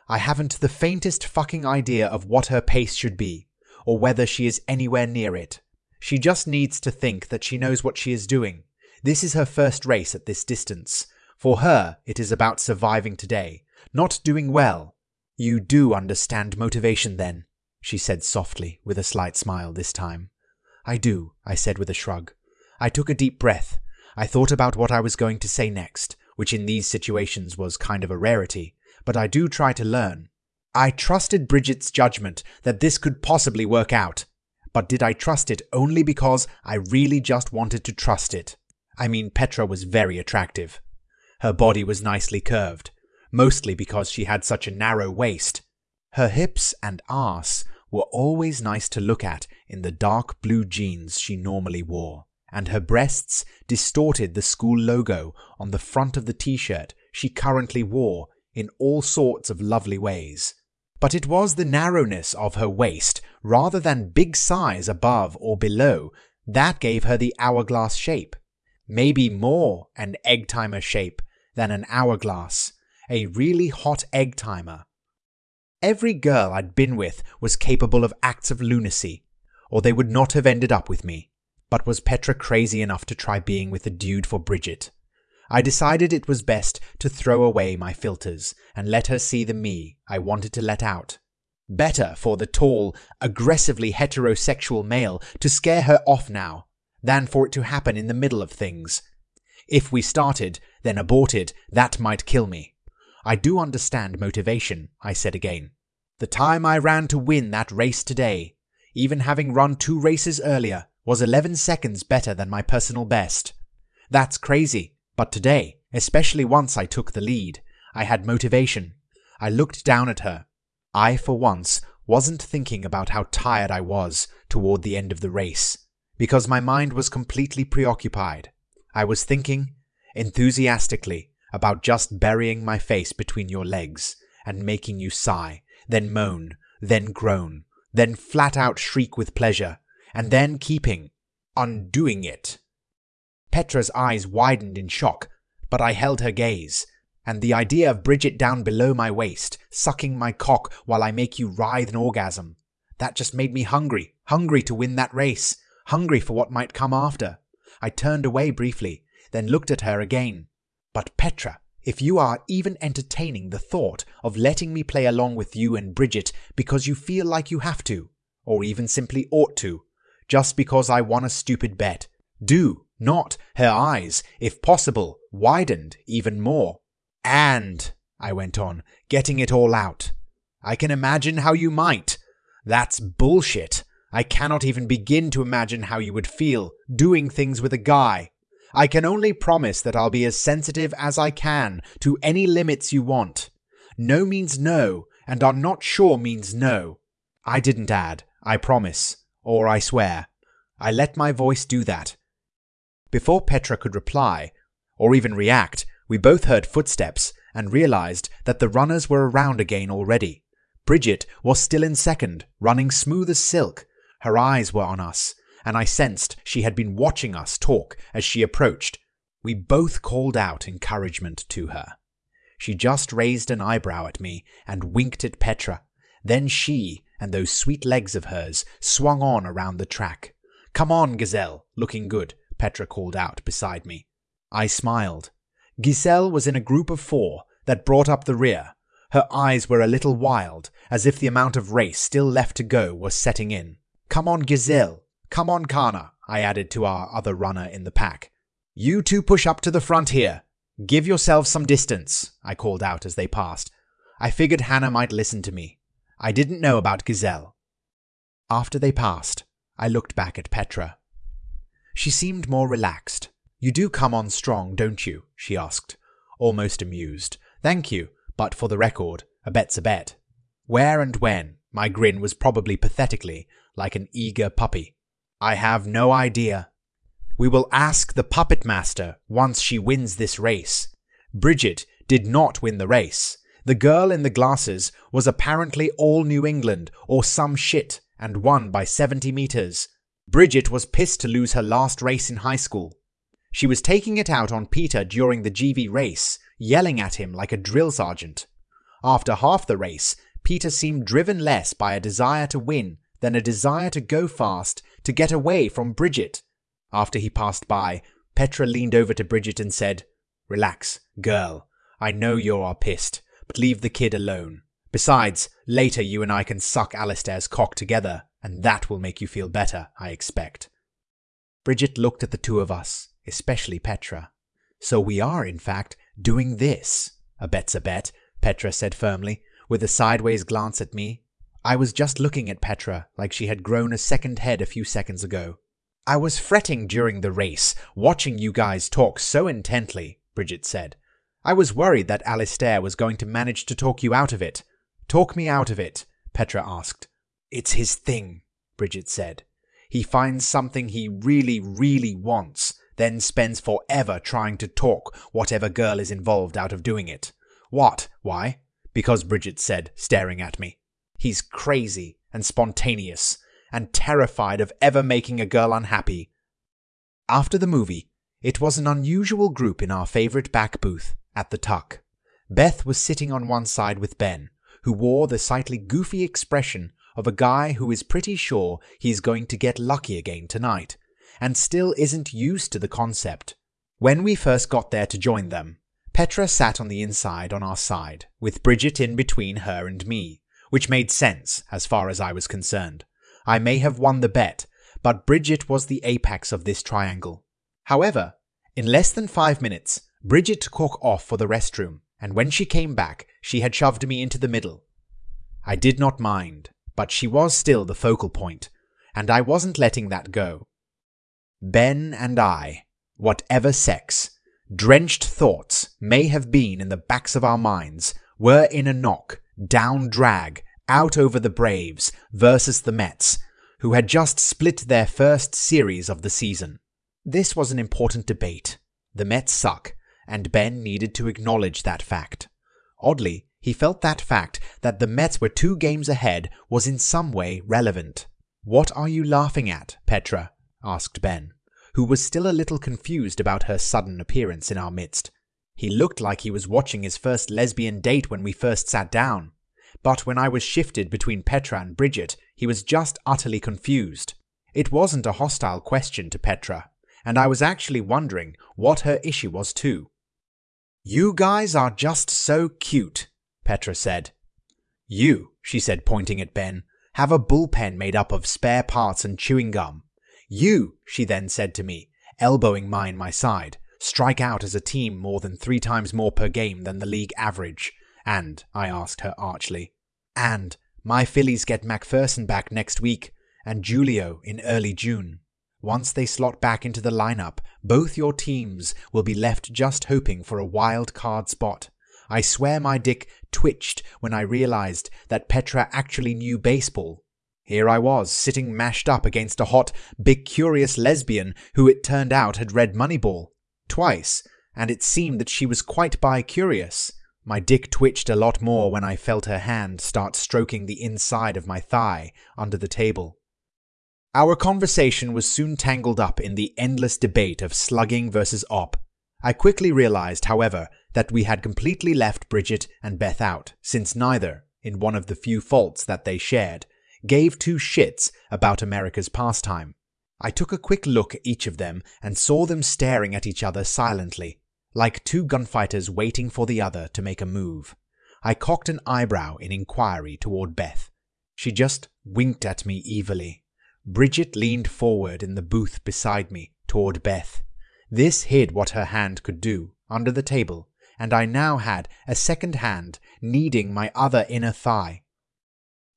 I haven't the faintest fucking idea of what her pace should be, or whether she is anywhere near it. She just needs to think that she knows what she is doing. This is her first race at this distance. For her, it is about surviving today, not doing well. You do understand motivation then, she said softly, with a slight smile this time. I do, I said with a shrug. I took a deep breath. I thought about what I was going to say next, which in these situations was kind of a rarity, but I do try to learn. I trusted Bridget's judgment that this could possibly work out. But did I trust it only because I really just wanted to trust it? I mean, Petra was very attractive. Her body was nicely curved, mostly because she had such a narrow waist. Her hips and arse were always nice to look at in the dark blue jeans she normally wore, and her breasts distorted the school logo on the front of the t-shirt she currently wore in all sorts of lovely ways. But it was the narrowness of her waist, rather than big size above or below, that gave her the hourglass shape. Maybe more an egg timer shape than an hourglass, a really hot egg timer. Every girl I'd been with was capable of acts of lunacy, or they would not have ended up with me. But was Petra crazy enough to try being with a dude for Bridget? I decided it was best to throw away my filters and let her see the me I wanted to let out. Better for the tall, aggressively heterosexual male to scare her off now, than for it to happen in the middle of things. If we started, then aborted, that might kill me. I do understand motivation, I said again. The time I ran to win that race today, even having run two races earlier, was 11 seconds better than my personal best. That's crazy, but today, especially once I took the lead, I had motivation. I looked down at her. I, for once, wasn't thinking about how tired I was toward the end of the race. because my mind was completely preoccupied. I was thinking, enthusiastically, about just burying my face between your legs and making you sigh, then moan, then groan, then flat out shriek with pleasure, and then keeping, undoing it. Petra's eyes widened in shock, but I held her gaze, and the idea of Bridget down below my waist, sucking my cock while I make you writhe in orgasm, that just made me hungry, hungry to win that race, hungry for what might come after. I turned away briefly, then looked at her again. But Petra, if you are even entertaining the thought of letting me play along with you and Bridget because you feel like you have to, or even simply ought to, just because I won a stupid bet, do not. Her eyes, if possible, widened even more. And, I went on, getting it all out, I can imagine how you might. That's bullshit. I cannot even begin to imagine how you would feel doing things with a guy. I can only promise that I'll be as sensitive as I can to any limits you want. No means no, and I'm not sure means no. I didn't add, I promise, or I swear. I let my voice do that. Before Petra could reply, or even react, we both heard footsteps and realized that the runners were around again already. Bridget was still in second, running smooth as silk, her eyes were on us, and I sensed she had been watching us talk as she approached. We both called out encouragement to her. She just raised an eyebrow at me and winked at Petra. Then she and those sweet legs of hers swung on around the track. Come on, Gazelle, looking good, Petra called out beside me. I smiled. Gazelle was in a group of four that brought up the rear. Her eyes were a little wild, as if the amount of race still left to go was setting in. Come on, Gazelle. Come on, Kana, I added to our other runner in the pack. You two push up to the front here. Give yourselves some distance, I called out as they passed. I figured Hannah might listen to me. I didn't know about Gazelle. After they passed, I looked back at Petra. She seemed more relaxed. You do come on strong, don't you? she asked, almost amused. Thank you, but for the record, a bet's a bet. Where and when? My grin was probably pathetically like an eager puppy. I have no idea. We will ask the puppet master once she wins this race. Bridget did not win the race. The girl in the glasses was apparently all New England or some shit and won by 70 meters. Bridget was pissed to lose her last race in high school. She was taking it out on Peter during the JV race, yelling at him like a drill sergeant. After half the race, Peter seemed driven less by a desire to win than a desire to go fast to get away from Bridget. After he passed by, Petra leaned over to Bridget and said, Relax, girl. I know you are pissed, but leave the kid alone. Besides, later you and I can suck Alistair's cock together, and that will make you feel better, I expect. Bridget looked at the two of us, especially Petra. So we are, in fact, doing this. A bet's a bet, Petra said firmly, with a sideways glance at me. I was just looking at Petra like she had grown a second head a few seconds ago. I was fretting during the race, watching you guys talk so intently, Bridget said. I was worried that Alistair was going to manage to talk you out of it. Talk me out of it, Petra asked. It's his thing, Bridget said. He finds something he really, really wants, then spends forever trying to talk whatever girl is involved out of doing it. What? Why? Because Bridget said, staring at me. He's crazy and spontaneous and terrified of ever making a girl unhappy. After the movie, it was an unusual group in our favorite back booth at the Tuck. Beth was sitting on one side with Ben, who wore the slightly goofy expression of a guy who is pretty sure he's going to get lucky again tonight, and still isn't used to the concept. When we first got there to join them, Petra sat on the inside on our side, with Bridget in between her and me, which made sense as far as I was concerned. I may have won the bet, but Bridget was the apex of this triangle. However, in less than five minutes, Bridget took off for the restroom, and when she came back, she had shoved me into the middle. I did not mind, but she was still the focal point, and I wasn't letting that go. Ben and I, whatever sex, drenched thoughts may have been in the backs of our minds, were in a knock down drag out over the Braves versus the Mets, who had just split their first series of the season. This was an important debate. The Mets suck, and Ben needed to acknowledge that fact. Oddly, he felt that fact that the Mets were two games ahead was in some way relevant. What are you laughing at, Petra? asked Ben, who was still a little confused about her sudden appearance in our midst. He looked like he was watching his first lesbian date when we first sat down. But when I was shifted between Petra and Bridget, he was just utterly confused. It wasn't a hostile question to Petra, and I was actually wondering what her issue was too. You guys are just so cute, Petra said. You, she said, pointing at Ben, have a bullpen made up of spare parts and chewing gum. You, she then said to me, elbowing mine my side, strike out as a team more than three times more per game than the league average. And, I asked her archly, and my Phillies get MacPherson back next week, and Julio in early June. Once they slot back into the lineup, both your teams will be left just hoping for a wild card spot. I swear my dick twitched when I realized that Petra actually knew baseball. Here I was, sitting mashed up against a hot, big curious lesbian who it turned out had read Moneyball. Twice, and it seemed that she was quite bi-curious. My dick twitched a lot more when I felt her hand start stroking the inside of my thigh under the table. Our conversation was soon tangled up in the endless debate of slugging versus op. I quickly realized, however, that we had completely left Bridget and Beth out, since neither, in one of the few faults that they shared, gave two shits about America's pastime. I took a quick look at each of them and saw them staring at each other silently, like two gunfighters waiting for the other to make a move. I cocked an eyebrow in inquiry toward Beth. She just winked at me evilly. Bridget leaned forward in the booth beside me, toward Beth. This hid what her hand could do, under the table, and I now had a second hand kneading my other inner thigh.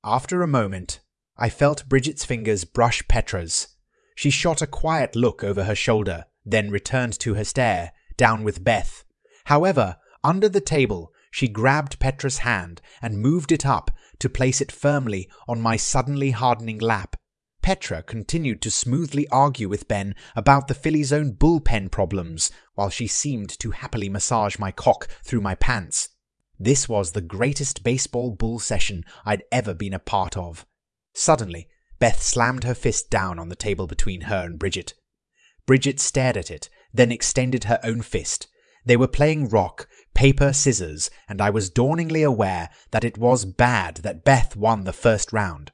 After a moment, I felt Bridget's fingers brush Petra's. She shot a quiet look over her shoulder, then returned to her stare, down with Beth. However, under the table, she grabbed Petra's hand and moved it up to place it firmly on my suddenly hardening lap. Petra continued to smoothly argue with Ben about the Phillies' own bullpen problems, while she seemed to happily massage my cock through my pants. This was the greatest baseball bull session I'd ever been a part of. Suddenly, Beth slammed her fist down on the table between her and Bridget. Bridget stared at it, then extended her own fist. They were playing rock, paper, scissors, and I was dawningly aware that it was bad that Beth won the first round.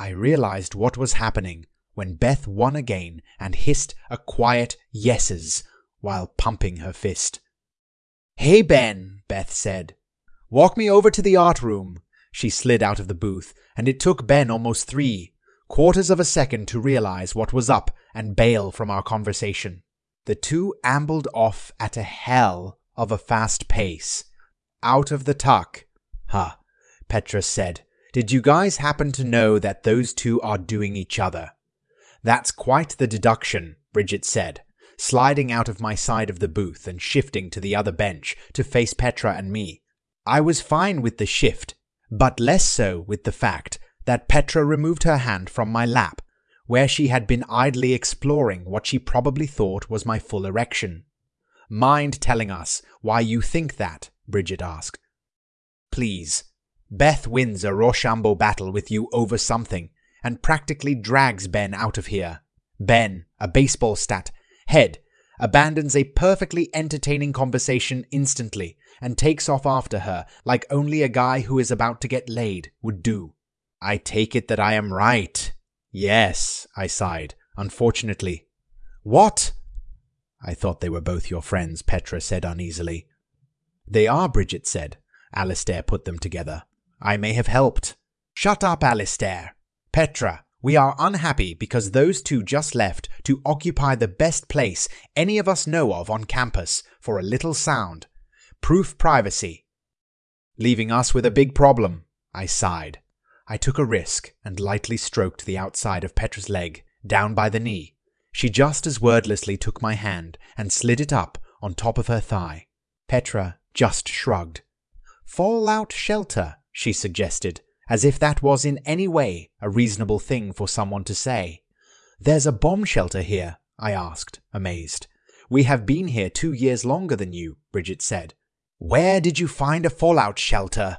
I realized what was happening when Beth won again and hissed a quiet yeses while pumping her fist. Hey, Ben, Beth said. Walk me over to the art room. She slid out of the booth, and it took Ben almost three quarters of a second to realize what was up and bail from our conversation. The two ambled off at a hell of a fast pace. Out of the tuck. Huh, Petra said, did you guys happen to know that those two are doing each other? That's quite the deduction, Bridget said, sliding out of my side of the booth and shifting to the other bench to face Petra and me. I was fine with the shift, but less so with the fact that Petra removed her hand from my lap, where she had been idly exploring what she probably thought was my full erection. Mind telling us why you think that? Bridget asked. Please, Beth wins a Rochambeau battle with you over something and practically drags Ben out of here. Ben, a baseball stat, head, abandons a perfectly entertaining conversation instantly and takes off after her like only a guy who is about to get laid would do. I take it that I am right. Yes, I sighed, unfortunately. What? I thought they were both your friends, Petra said uneasily. They are, Bridget said. Alistair put them together. I may have helped. Shut up, Alistair. Petra, we are unhappy because those two just left to occupy the best place any of us know of on campus for a little sound. Proof privacy. Leaving us with a big problem, I sighed. I took a risk and lightly stroked the outside of Petra's leg, down by the knee. She just as wordlessly took my hand and slid it up on top of her thigh. Petra just shrugged. Fallout shelter, she suggested, as if that was in any way a reasonable thing for someone to say. There's a bomb shelter here, I asked, amazed. We have been here two years longer than you, Bridget said. Where did you find a fallout shelter?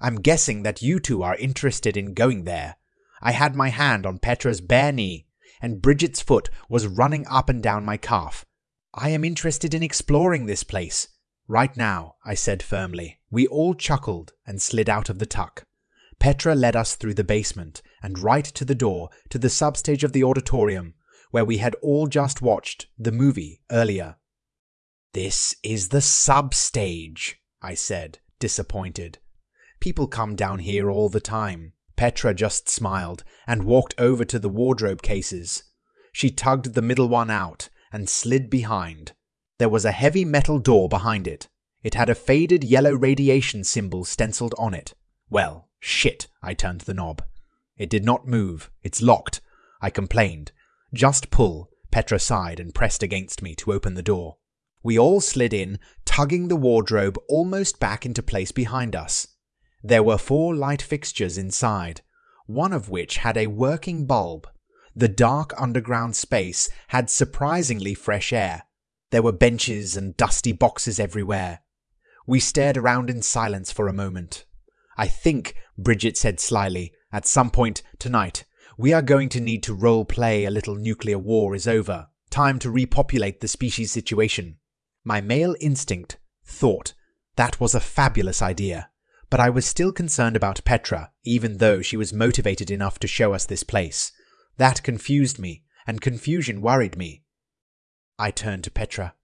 I'm guessing that you two are interested in going there. I had my hand on Petra's bare knee, and Bridget's foot was running up and down my calf. I am interested in exploring this place. Right now, I said firmly. We all chuckled and slid out of the tuck. Petra led us through the basement and right to the door to the substage of the auditorium, where we had all just watched the movie earlier. This is the substage, I said, disappointed. People come down here all the time. Petra just smiled and walked over to the wardrobe cases. She tugged the middle one out and slid behind. There was a heavy metal door behind it. It had a faded yellow radiation symbol stenciled on it. Well, Shit, I turned the knob. It did not move. It's locked. I complained. Just pull. Petra sighed and pressed against me to open the door. We all slid in, tugging the wardrobe almost back into place behind us. There were four light fixtures inside, one of which had a working bulb. The dark underground space had surprisingly fresh air. There were benches and dusty boxes everywhere. We stared around in silence for a moment. I think, Bridget said slyly, at some point tonight, we are going to need to role play a little nuclear war is over. Time to repopulate the species situation. My male instinct thought that was a fabulous idea, but I was still concerned about Petra, even though she was motivated enough to show us this place. That confused me, and confusion worried me. I turned to Petra.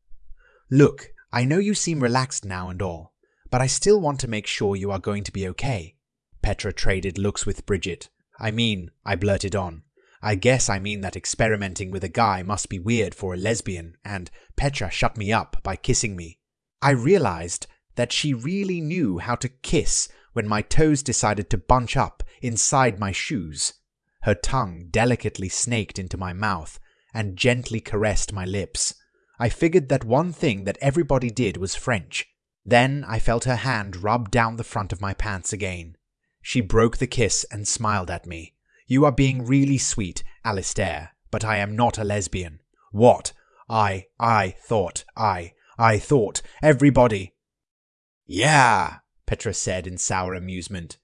Look, I know you seem relaxed now and all, but I still want to make sure you are going to be okay. Petra traded looks with Bridget. I mean, I blurted on. I guess I mean that experimenting with a guy must be weird for a lesbian, and Petra shut me up by kissing me. I realized that she really knew how to kiss when my toes decided to bunch up inside my shoes. Her tongue delicately snaked into my mouth and gently caressed my lips. I figured that one thing that everybody did was French, then I felt her hand rub down the front of my pants again. She broke the kiss and smiled at me. You are being really sweet, Alistair, but I am not a lesbian. What? I, I thought, I, I thought, everybody. Yeah, Petra said in sour amusement.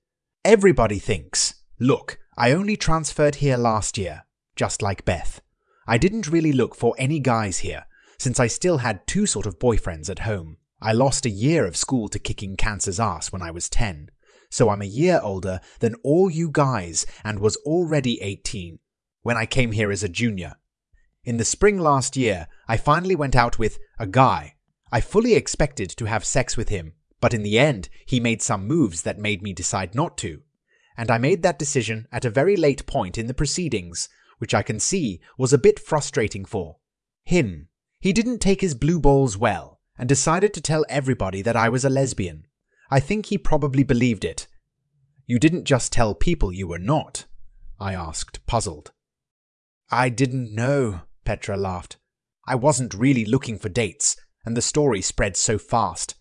Everybody thinks. Look, I only transferred here last year, just like Beth. I didn't really look for any guys here, since I still had two sort of boyfriends at home. I lost a year of school to kicking cancer's ass when I was 10, so I'm a year older than all you guys and was already 18 when I came here as a junior. In the spring last year, I finally went out with a guy. I fully expected to have sex with him, but in the end, he made some moves that made me decide not to. And I made that decision at a very late point in the proceedings, which I can see was a bit frustrating for him. He didn't take his blue balls well and decided to tell everybody that I was a lesbian. I think he probably believed it. You didn't just tell people you were not, I asked, puzzled. I didn't know, Petra laughed. I wasn't really looking for dates, and the story spread so fast.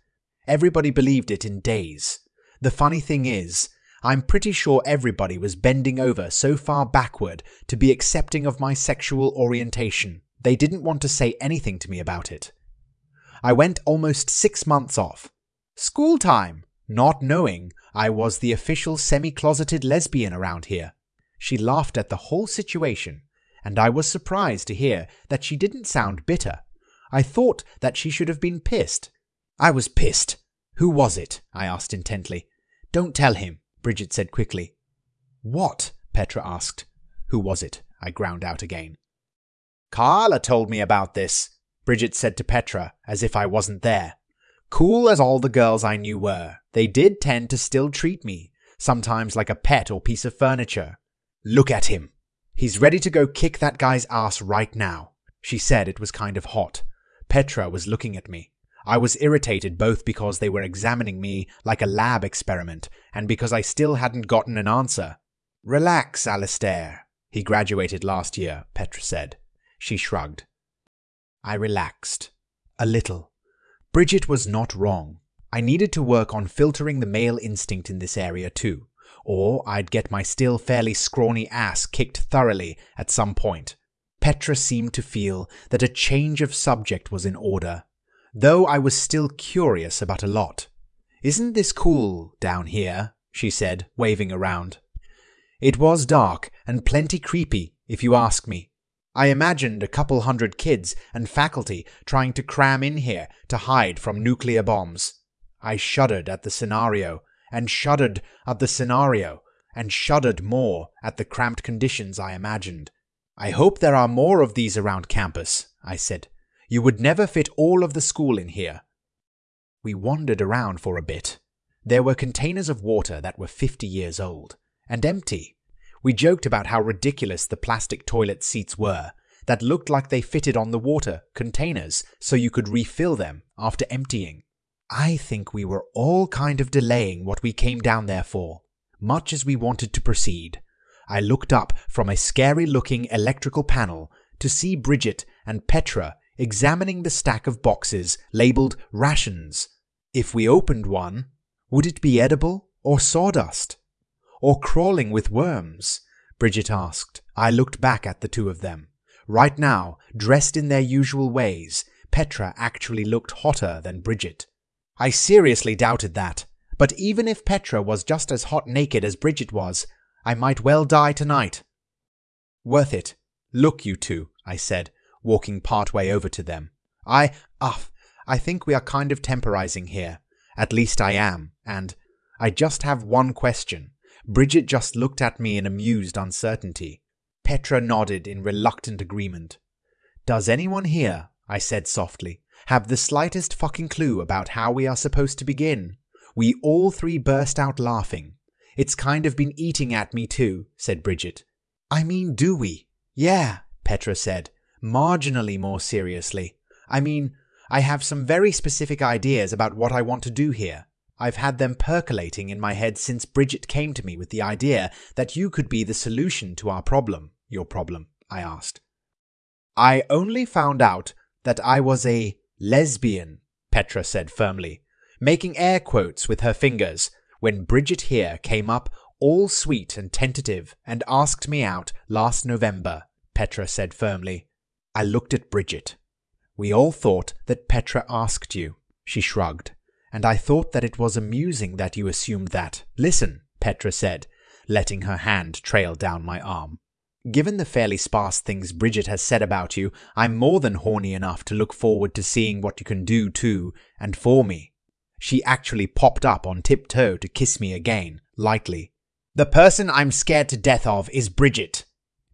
Everybody believed it in days. The funny thing is, I'm pretty sure everybody was bending over so far backward to be accepting of my sexual orientation, they didn't want to say anything to me about it. I went almost six months off. School time, not knowing I was the official semi closeted lesbian around here. She laughed at the whole situation, and I was surprised to hear that she didn't sound bitter. I thought that she should have been pissed. I was pissed. Who was it? I asked intently. Don't tell him, Bridget said quickly. What? Petra asked. Who was it? I ground out again. Carla told me about this. Bridget said to Petra, as if I wasn't there. Cool as all the girls I knew were, they did tend to still treat me, sometimes like a pet or piece of furniture. Look at him. He's ready to go kick that guy's ass right now. She said it was kind of hot. Petra was looking at me. I was irritated both because they were examining me like a lab experiment and because I still hadn't gotten an answer. Relax, Alistair. He graduated last year, Petra said. She shrugged. I relaxed. A little. Bridget was not wrong. I needed to work on filtering the male instinct in this area too, or I'd get my still fairly scrawny ass kicked thoroughly at some point. Petra seemed to feel that a change of subject was in order, though I was still curious about a lot. Isn't this cool down here? she said, waving around. It was dark and plenty creepy, if you ask me. I imagined a couple hundred kids and faculty trying to cram in here to hide from nuclear bombs. I shuddered at the scenario, and shuddered at the scenario, and shuddered more at the cramped conditions I imagined. I hope there are more of these around campus, I said. You would never fit all of the school in here. We wandered around for a bit. There were containers of water that were 50 years old, and empty. We joked about how ridiculous the plastic toilet seats were, that looked like they fitted on the water containers so you could refill them after emptying. I think we were all kind of delaying what we came down there for, much as we wanted to proceed. I looked up from a scary looking electrical panel to see Bridget and Petra examining the stack of boxes labeled rations. If we opened one, would it be edible or sawdust? Or crawling with worms? Bridget asked. I looked back at the two of them. Right now, dressed in their usual ways, Petra actually looked hotter than Bridget. I seriously doubted that, but even if Petra was just as hot naked as Bridget was, I might well die tonight. Worth it. Look, you two, I said, walking part way over to them. I, ah, I think we are kind of temporizing here. At least I am, and I just have one question. Bridget just looked at me in amused uncertainty. Petra nodded in reluctant agreement. Does anyone here, I said softly, have the slightest fucking clue about how we are supposed to begin? We all three burst out laughing. It's kind of been eating at me too, said Bridget. I mean, do we? Yeah, Petra said, marginally more seriously. I mean, I have some very specific ideas about what I want to do here. I've had them percolating in my head since Bridget came to me with the idea that you could be the solution to our problem. Your problem, I asked. I only found out that I was a lesbian, Petra said firmly, making air quotes with her fingers when Bridget here came up all sweet and tentative and asked me out last November, Petra said firmly. I looked at Bridget. We all thought that Petra asked you, she shrugged, and I thought that it was amusing that you assumed that. Listen, Petra said, letting her hand trail down my arm. Given the fairly sparse things Bridget has said about you, I'm more than horny enough to look forward to seeing what you can do to and for me. She actually popped up on tiptoe to kiss me again, lightly. The person I'm scared to death of is Bridget.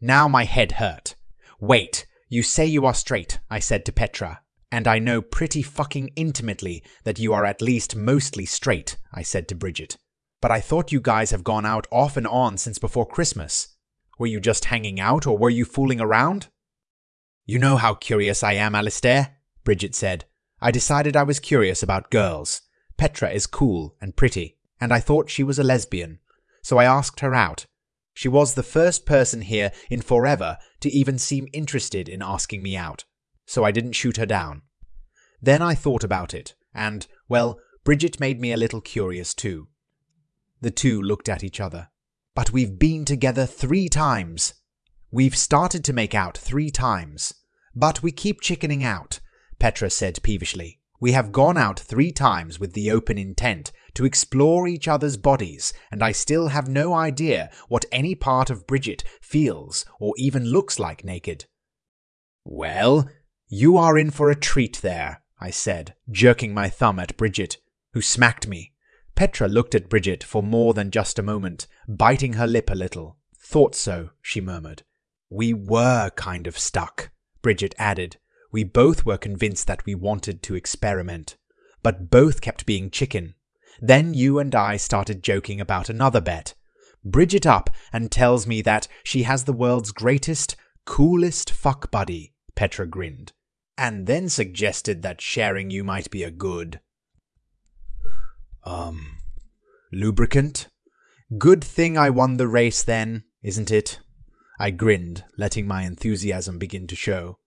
Now my head hurt. Wait, you say you are straight, I said to Petra. And I know pretty fucking intimately that you are at least mostly straight, I said to Bridget. But I thought you guys have gone out off and on since before Christmas. Were you just hanging out or were you fooling around? You know how curious I am, Alistair, Bridget said. I decided I was curious about girls. Petra is cool and pretty, and I thought she was a lesbian, so I asked her out. She was the first person here in forever to even seem interested in asking me out, so I didn't shoot her down. Then I thought about it, and, well, Bridget made me a little curious too. The two looked at each other. But we've been together three times. We've started to make out three times. But we keep chickening out, Petra said peevishly. We have gone out three times with the open intent to explore each other's bodies, and I still have no idea what any part of Bridget feels or even looks like naked. Well, you are in for a treat there, I said, jerking my thumb at Bridget, who smacked me. Petra looked at Bridget for more than just a moment, biting her lip a little. Thought so, she murmured. We were kind of stuck, Bridget added, we both were convinced that we wanted to experiment, but both kept being chicken. Then you and I started joking about another bet. Bridget up and tells me that she has the world's greatest, coolest fuck buddy, Petra grinned, and then suggested that sharing you might be a good. Um, lubricant? Good thing I won the race then, isn't it? I grinned, letting my enthusiasm begin to show.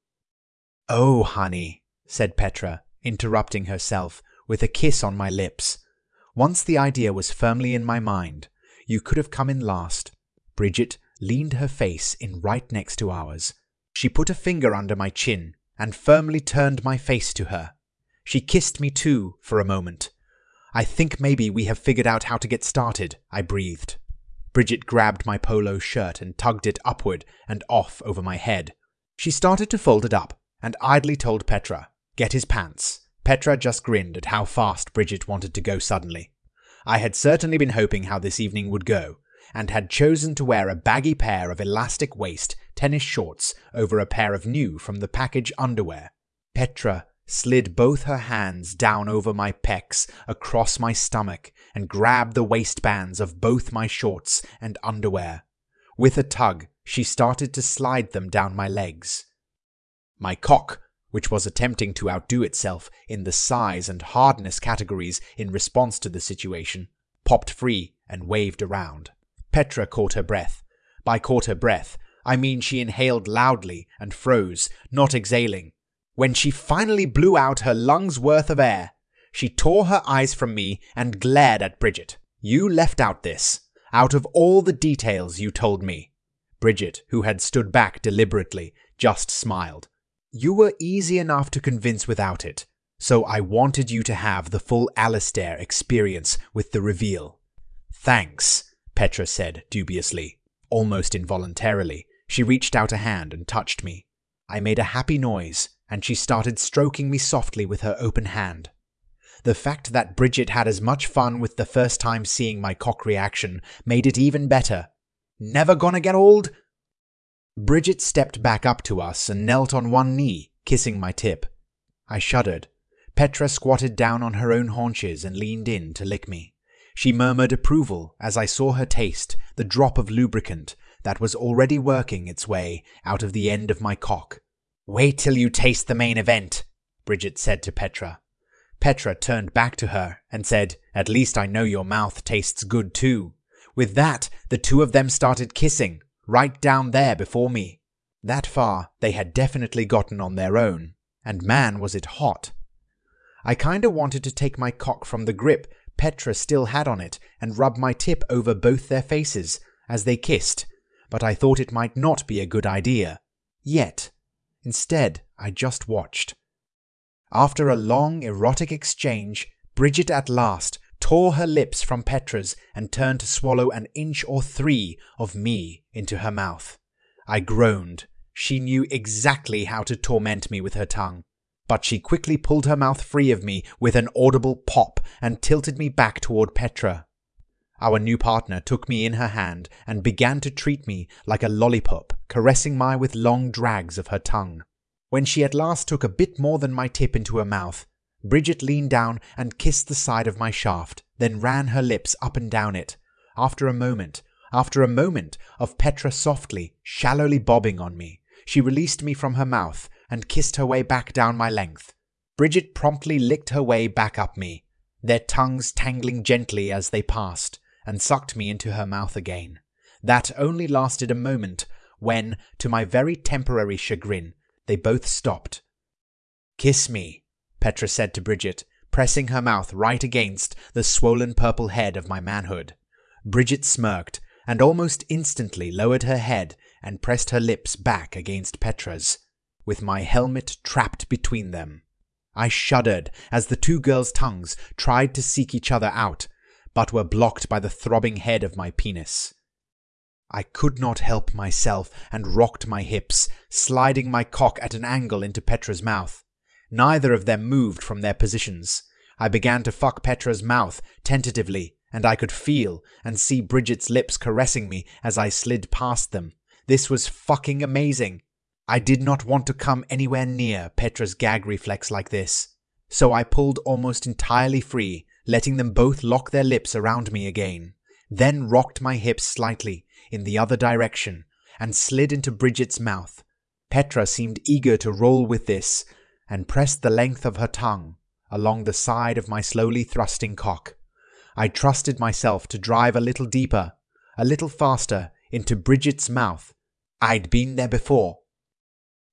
Oh, honey, said Petra, interrupting herself with a kiss on my lips. Once the idea was firmly in my mind, You could have come in last. Bridget leaned her face in right next to ours. She put a finger under my chin and firmly turned my face to her. She kissed me too for a moment. I think maybe we have figured out how to get started, I breathed. Bridget grabbed my polo shirt and tugged it upward and off over my head. She started to fold it up and idly told Petra, Get his pants. Petra just grinned at how fast Bridget wanted to go suddenly. I had certainly been hoping how this evening would go, and had chosen to wear a baggy pair of elastic waist tennis shorts over a pair of new from the package underwear. Petra slid both her hands down over my pecs, across my stomach, and grabbed the waistbands of both my shorts and underwear. With a tug, she started to slide them down my legs. My cock, which was attempting to outdo itself in the size and hardness categories in response to the situation, popped free and waved around. Petra caught her breath. By caught her breath, I mean she inhaled loudly and froze, not exhaling. When she finally blew out her lungs' worth of air, she tore her eyes from me and glared at Bridget. You left out this, out of all the details you told me. Bridget, who had stood back deliberately, just smiled. You were easy enough to convince without it, so I wanted you to have the full Alistair experience with the reveal. Thanks, Petra said dubiously. Almost involuntarily, she reached out a hand and touched me. I made a happy noise, and she started stroking me softly with her open hand. The fact that Bridget had as much fun with the first time seeing my cock reaction made it even better. Never gonna get old? Bridget stepped back up to us and knelt on one knee, kissing my tip. I shuddered. Petra squatted down on her own haunches and leaned in to lick me. She murmured approval as I saw her taste the drop of lubricant that was already working its way out of the end of my cock. Wait till you taste the main event, Bridget said to Petra. Petra turned back to her and said, At least I know your mouth tastes good too. With that, the two of them started kissing, right down there before me. That far, they had definitely gotten on their own, and man was it hot. I kinda wanted to take my cock from the grip Petra still had on it and rub my tip over both their faces as they kissed, but I thought it might not be a good idea. Yet. Instead, I just watched. After a long, erotic exchange, Bridget at last tore her lips from Petra's and turned to swallow an inch or three of me into her mouth. I groaned. She knew exactly how to torment me with her tongue. But she quickly pulled her mouth free of me with an audible pop and tilted me back toward Petra. Our new partner took me in her hand and began to treat me like a lollipop, caressing my with long drags of her tongue. When she at last took a bit more than my tip into her mouth, Bridget leaned down and kissed the side of my shaft, then ran her lips up and down it. After a moment, after a moment of Petra softly, shallowly bobbing on me, she released me from her mouth and kissed her way back down my length. Bridget promptly licked her way back up me, their tongues tangling gently as they passed, and sucked me into her mouth again. That only lasted a moment when, to my very temporary chagrin, they both stopped. Kiss me, Petra said to Bridget, pressing her mouth right against the swollen purple head of my manhood. Bridget smirked and almost instantly lowered her head and pressed her lips back against Petra's, with my helmet trapped between them. I shuddered as the two girls' tongues tried to seek each other out, but were blocked by the throbbing head of my penis. I could not help myself and rocked my hips, sliding my cock at an angle into Petra's mouth. Neither of them moved from their positions. I began to fuck Petra's mouth tentatively, and I could feel and see Bridget's lips caressing me as I slid past them. This was fucking amazing. I did not want to come anywhere near Petra's gag reflex like this, so I pulled almost entirely free, letting them both lock their lips around me again, then rocked my hips slightly in the other direction and slid into Bridget's mouth. Petra seemed eager to roll with this, and pressed the length of her tongue along the side of my slowly thrusting cock. I trusted myself to drive a little deeper, a little faster, into Bridget's mouth. I'd been there before.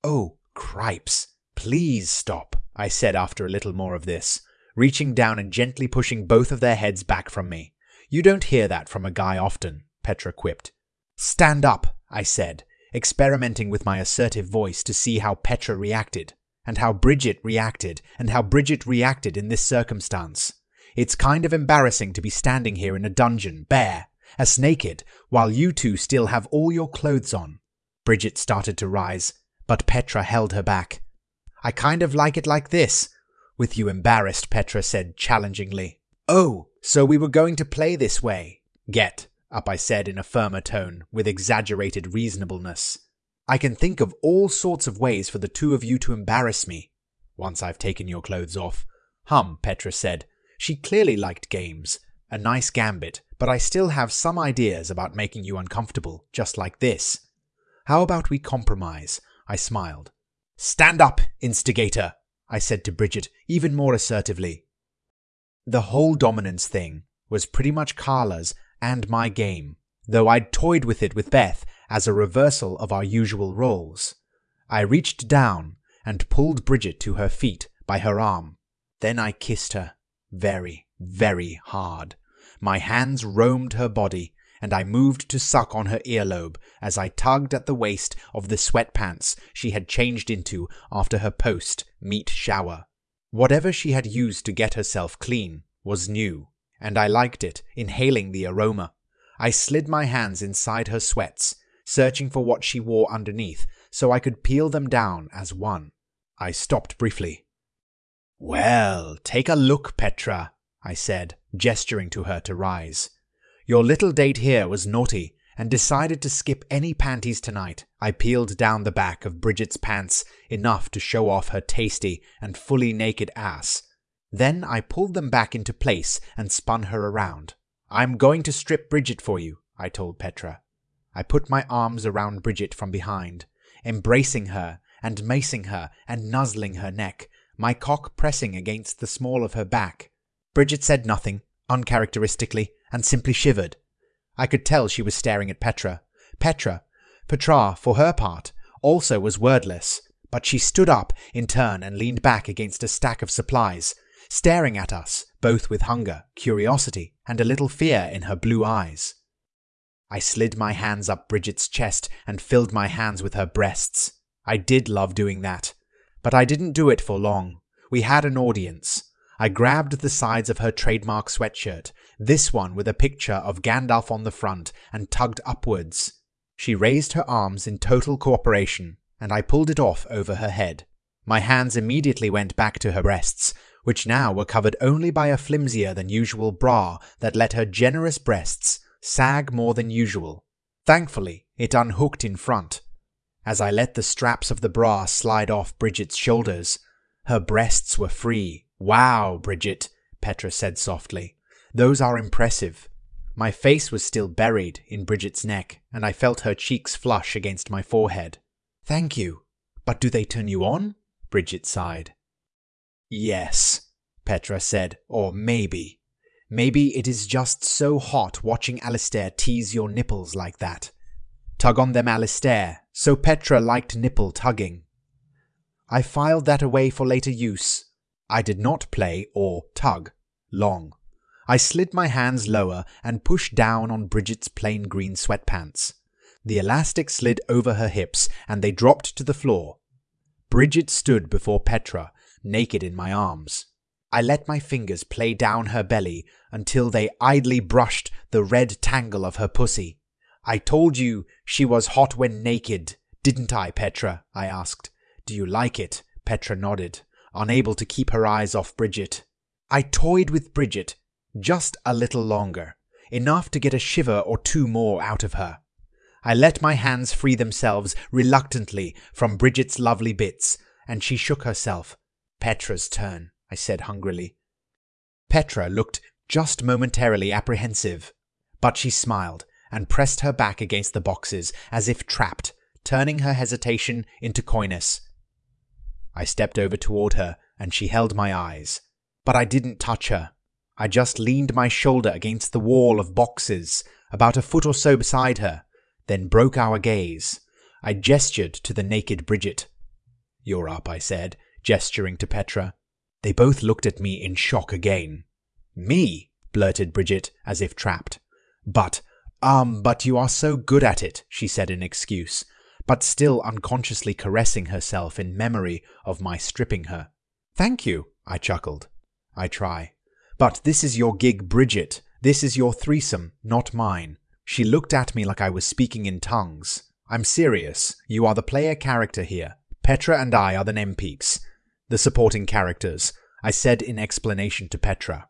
Oh, cripes, please stop, I said after a little more of this, reaching down and gently pushing both of their heads back from me. You don't hear that from a guy often, Petra quipped. Stand up, I said, experimenting with my assertive voice to see how Petra reacted, and how Bridget reacted, and how Bridget reacted in this circumstance. It's kind of embarrassing to be standing here in a dungeon, bare, as naked, while you two still have all your clothes on. Bridget started to rise, but Petra held her back. I kind of like it like this, with you embarrassed, Petra said challengingly. Oh, so we were going to play this way. Get up, I said in a firmer tone, with exaggerated reasonableness. I can think of all sorts of ways for the two of you to embarrass me. Once I've taken your clothes off. Hum, Petra said. She clearly liked games. A nice gambit, but I still have some ideas about making you uncomfortable, just like this. How about we compromise? I smiled. Stand up, instigator, I said to Bridget even more assertively. The whole dominance thing was pretty much Carla's and my game, though I'd toyed with it with Beth as a reversal of our usual roles. I reached down and pulled Bridget to her feet by her arm. Then I kissed her very, very hard. My hands roamed her body, and I moved to suck on her earlobe as I tugged at the waist of the sweatpants she had changed into after her post meet shower. Whatever she had used to get herself clean was new, and I liked it, inhaling the aroma. I slid my hands inside her sweats, searching for what she wore underneath so I could peel them down as one. I stopped briefly. Well, take a look, Petra, I said, gesturing to her to rise. Your little date here was naughty and decided to skip any panties tonight. I peeled down the back of Bridget's pants enough to show off her tasty and fully naked ass. Then I pulled them back into place and spun her around. I'm going to strip Bridget for you, I told Petra. I put my arms around Bridget from behind, embracing her and macing her and nuzzling her neck, my cock pressing against the small of her back. Bridget said nothing, uncharacteristically, and simply shivered. I could tell she was staring at Petra. Petra, Petra, for her part, also was wordless, but she stood up in turn and leaned back against a stack of supplies, staring at us, both with hunger, curiosity, and a little fear in her blue eyes. I slid my hands up Bridget's chest and filled my hands with her breasts. I did love doing that, but I didn't do it for long. We had an audience. I grabbed the sides of her trademark sweatshirt, this one with a picture of Gandalf on the front, and tugged upwards. She raised her arms in total cooperation, and I pulled it off over her head. My hands immediately went back to her breasts, which now were covered only by a flimsier than usual bra that let her generous breasts sag more than usual. Thankfully, it unhooked in front. As I let the straps of the bra slide off Bridget's shoulders, her breasts were free, Wow, Bridget, Petra said softly. Those are impressive. My face was still buried in Bridget's neck, and I felt her cheeks flush against my forehead. Thank you. But do they turn you on? Bridget sighed. Yes, Petra said, or maybe. Maybe it is just so hot watching Alistair tease your nipples like that. Tug on them, Alistair. So Petra liked nipple tugging. I filed that away for later use, I did not play or tug long. I slid my hands lower and pushed down on Bridget's plain green sweatpants. The elastic slid over her hips and they dropped to the floor. Bridget stood before Petra, naked in my arms. I let my fingers play down her belly until they idly brushed the red tangle of her pussy. I told you she was hot when naked, didn't I, Petra? I asked. Do you like it? Petra nodded unable to keep her eyes off Bridget. I toyed with Bridget just a little longer, enough to get a shiver or two more out of her. I let my hands free themselves reluctantly from Bridget's lovely bits, and she shook herself. Petra's turn, I said hungrily. Petra looked just momentarily apprehensive, but she smiled and pressed her back against the boxes as if trapped, turning her hesitation into coyness. I stepped over toward her, and she held my eyes. But I didn't touch her. I just leaned my shoulder against the wall of boxes, about a foot or so beside her, then broke our gaze. I gestured to the naked Bridget. You're up, I said, gesturing to Petra. They both looked at me in shock again. Me? blurted Bridget, as if trapped. But, um, but you are so good at it, she said in excuse, but still unconsciously caressing herself in memory of my stripping her. Thank you, I chuckled. I try. But this is your gig, Bridget. This is your threesome, not mine. She looked at me like I was speaking in tongues. I'm serious. You are the player character here. Petra and I are the NPCs, the supporting characters, I said in explanation to Petra.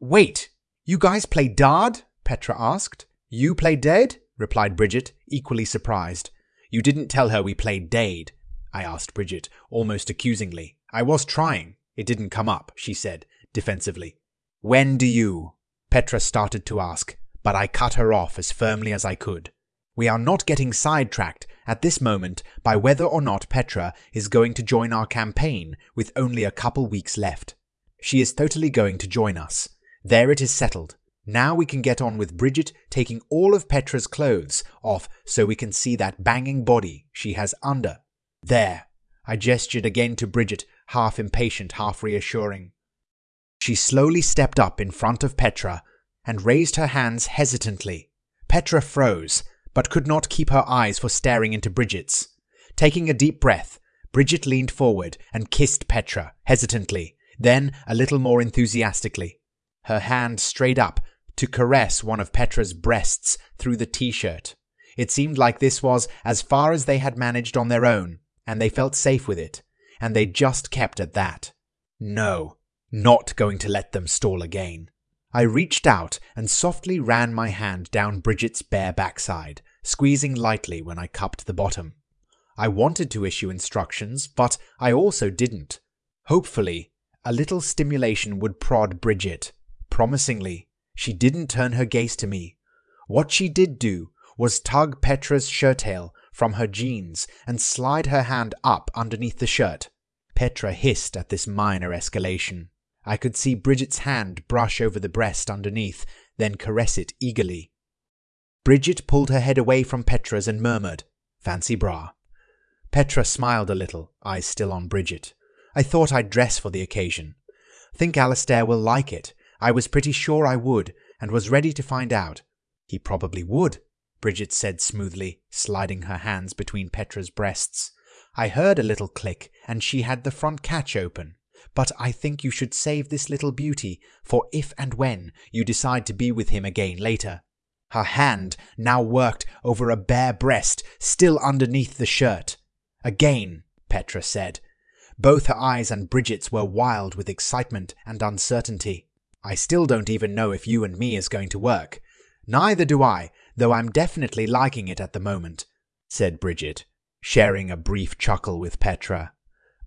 Wait, you guys play D&D? Petra asked. You play D&D? replied Bridget, equally surprised. You didn't tell her we played D&D, I asked Bridget, almost accusingly. I was trying. It didn't come up, she said, defensively. When do you? Petra started to ask, but I cut her off as firmly as I could. We are not getting sidetracked at this moment by whether or not Petra is going to join our campaign with only a couple weeks left. She is totally going to join us. There it is settled. Now we can get on with Bridget taking all of Petra's clothes off so we can see that banging body she has under. There. I gestured again to Bridget, half impatient, half reassuring. She slowly stepped up in front of Petra and raised her hands hesitantly. Petra froze, but could not keep her eyes for staring into Bridget's. Taking a deep breath, Bridget leaned forward and kissed Petra, hesitantly, then a little more enthusiastically. Her hand strayed up to caress one of Petra's breasts through the t shirt. It seemed like this was as far as they had managed on their own, and they felt safe with it, and they just kept at that. No, not going to let them stall again. I reached out and softly ran my hand down Bridget's bare backside, squeezing lightly when I cupped the bottom. I wanted to issue instructions, but I also didn't. Hopefully, a little stimulation would prod Bridget. Promisingly, she didn't turn her gaze to me. What she did do was tug Petra's shirttail from her jeans and slide her hand up underneath the shirt. Petra hissed at this minor escalation. I could see Bridget's hand brush over the breast underneath, then caress it eagerly. Bridget pulled her head away from Petra's and murmured, Fancy bra. Petra smiled a little, eyes still on Bridget. I thought I'd dress for the occasion. Think Alistair will like it. I was pretty sure I would, and was ready to find out. He probably would, Bridget said smoothly, sliding her hands between Petra's breasts. I heard a little click, and she had the front catch open but I think you should save this little beauty for if and when you decide to be with him again later. Her hand now worked over a bare breast still underneath the shirt. Again, Petra said. Both her eyes and Bridget's were wild with excitement and uncertainty. I still don't even know if you and me is going to work. Neither do I, though I'm definitely liking it at the moment, said Bridget, sharing a brief chuckle with Petra.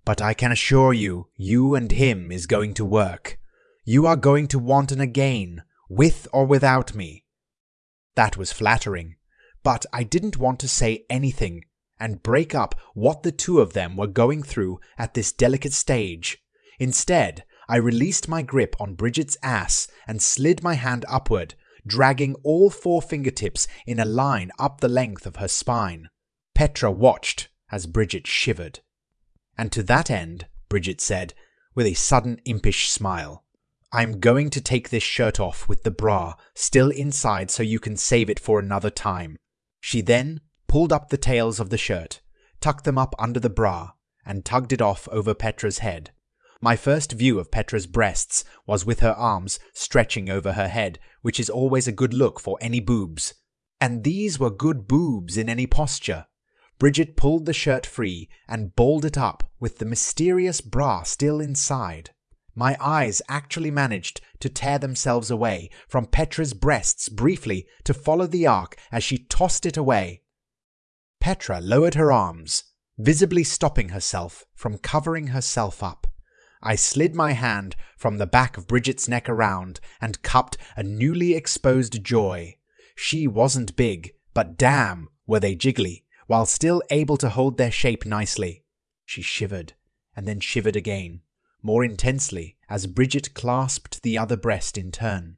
But I can assure you, you and him is going to work. You are going to want an again, with or without me. That was flattering, but I didn't want to say anything and break up what the two of them were going through at this delicate stage. Instead, I released my grip on Bridget's ass and slid my hand upward, dragging all four fingertips in a line up the length of her spine. Petra watched as Bridget shivered. And to that end, Bridget said, with a sudden impish smile, I'm going to take this shirt off with the bra still inside so you can save it for another time. She then pulled up the tails of the shirt, tucked them up under the bra, and tugged it off over Petra's head. My first view of Petra's breasts was with her arms stretching over her head, which is always a good look for any boobs. And these were good boobs in any posture. Bridget pulled the shirt free and balled it up with the mysterious bra still inside. My eyes actually managed to tear themselves away from Petra's breasts briefly to follow the arc as she tossed it away. Petra lowered her arms, visibly stopping herself from covering herself up. I slid my hand from the back of Bridget's neck around and cupped a newly exposed joy. She wasn't big, but damn, were they jiggly while still able to hold their shape nicely. She shivered, and then shivered again, more intensely as Bridget clasped the other breast in turn.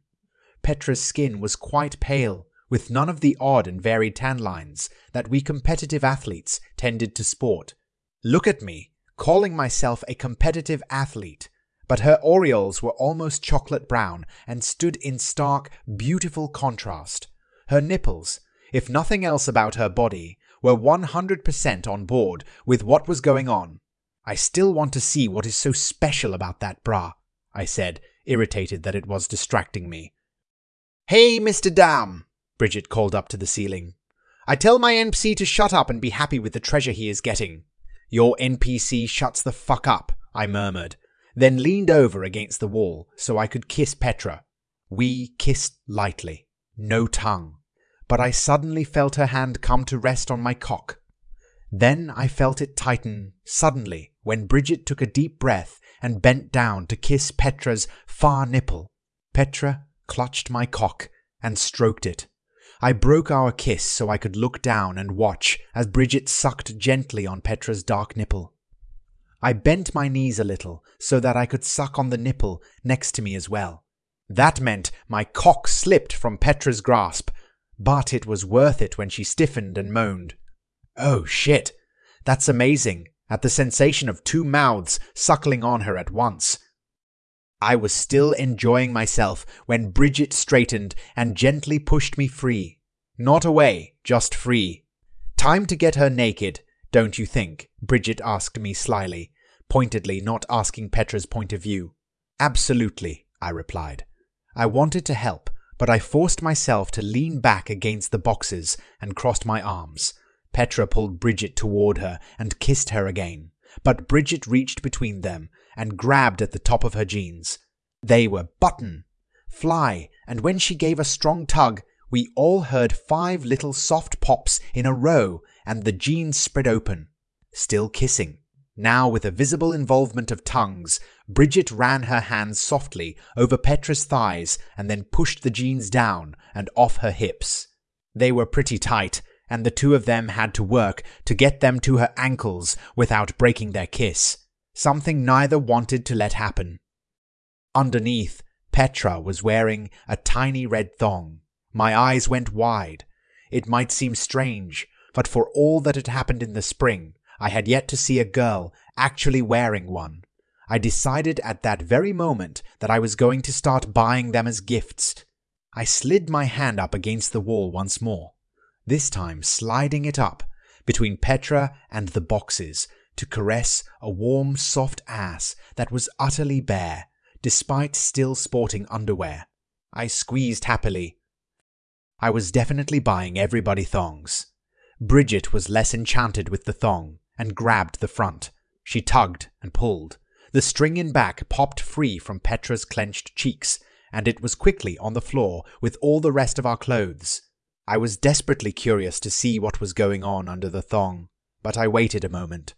Petra's skin was quite pale, with none of the odd and varied tan lines that we competitive athletes tended to sport. Look at me, calling myself a competitive athlete. but her aureoles were almost chocolate brown and stood in stark, beautiful contrast. Her nipples, if nothing else about her body, were 100% on board with what was going on. I still want to see what is so special about that bra, I said, irritated that it was distracting me. Hey, Mr. DM, Bridget called up to the ceiling. I tell my NPC to shut up and be happy with the treasure he is getting. Your NPC shuts the fuck up, I murmured, then leaned over against the wall so I could kiss Petra. We kissed lightly, no tongue, but I suddenly felt her hand come to rest on my cock. Then I felt it tighten suddenly when Bridget took a deep breath and bent down to kiss Petra's far nipple. Petra clutched my cock and stroked it. I broke our kiss so I could look down and watch as Bridget sucked gently on Petra's dark nipple. I bent my knees a little so that I could suck on the nipple next to me as well. That meant my cock slipped from Petra's grasp, but it was worth it when she stiffened and moaned. Oh shit, that's amazing, at the sensation of two mouths suckling on her at once. I was still enjoying myself when Bridget straightened and gently pushed me free. Not away, just free. Time to get her naked, don't you think? Bridget asked me slyly, pointedly not asking Petra's point of view. Absolutely, I replied. I wanted to help, but I forced myself to lean back against the boxes and crossed my arms. Petra pulled Bridget toward her and kissed her again, but Bridget reached between them and grabbed at the top of her jeans. They were button, fly, and when she gave a strong tug, we all heard five little soft pops in a row and the jeans spread open. Still kissing. Now, with a visible involvement of tongues, Bridget ran her hands softly over Petra's thighs and then pushed the jeans down and off her hips. They were pretty tight, and the two of them had to work to get them to her ankles without breaking their kiss, something neither wanted to let happen. Underneath, Petra was wearing a tiny red thong. My eyes went wide. It might seem strange, but for all that had happened in the spring, I had yet to see a girl actually wearing one. I decided at that very moment that I was going to start buying them as gifts. I slid my hand up against the wall once more, this time sliding it up between Petra and the boxes to caress a warm, soft ass that was utterly bare, despite still sporting underwear. I squeezed happily. I was definitely buying everybody thongs. Bridget was less enchanted with the thong, and grabbed the front. She tugged and pulled. The string in back popped free from Petra's clenched cheeks, and it was quickly on the floor with all the rest of our clothes. I was desperately curious to see what was going on under the thong, but I waited a moment.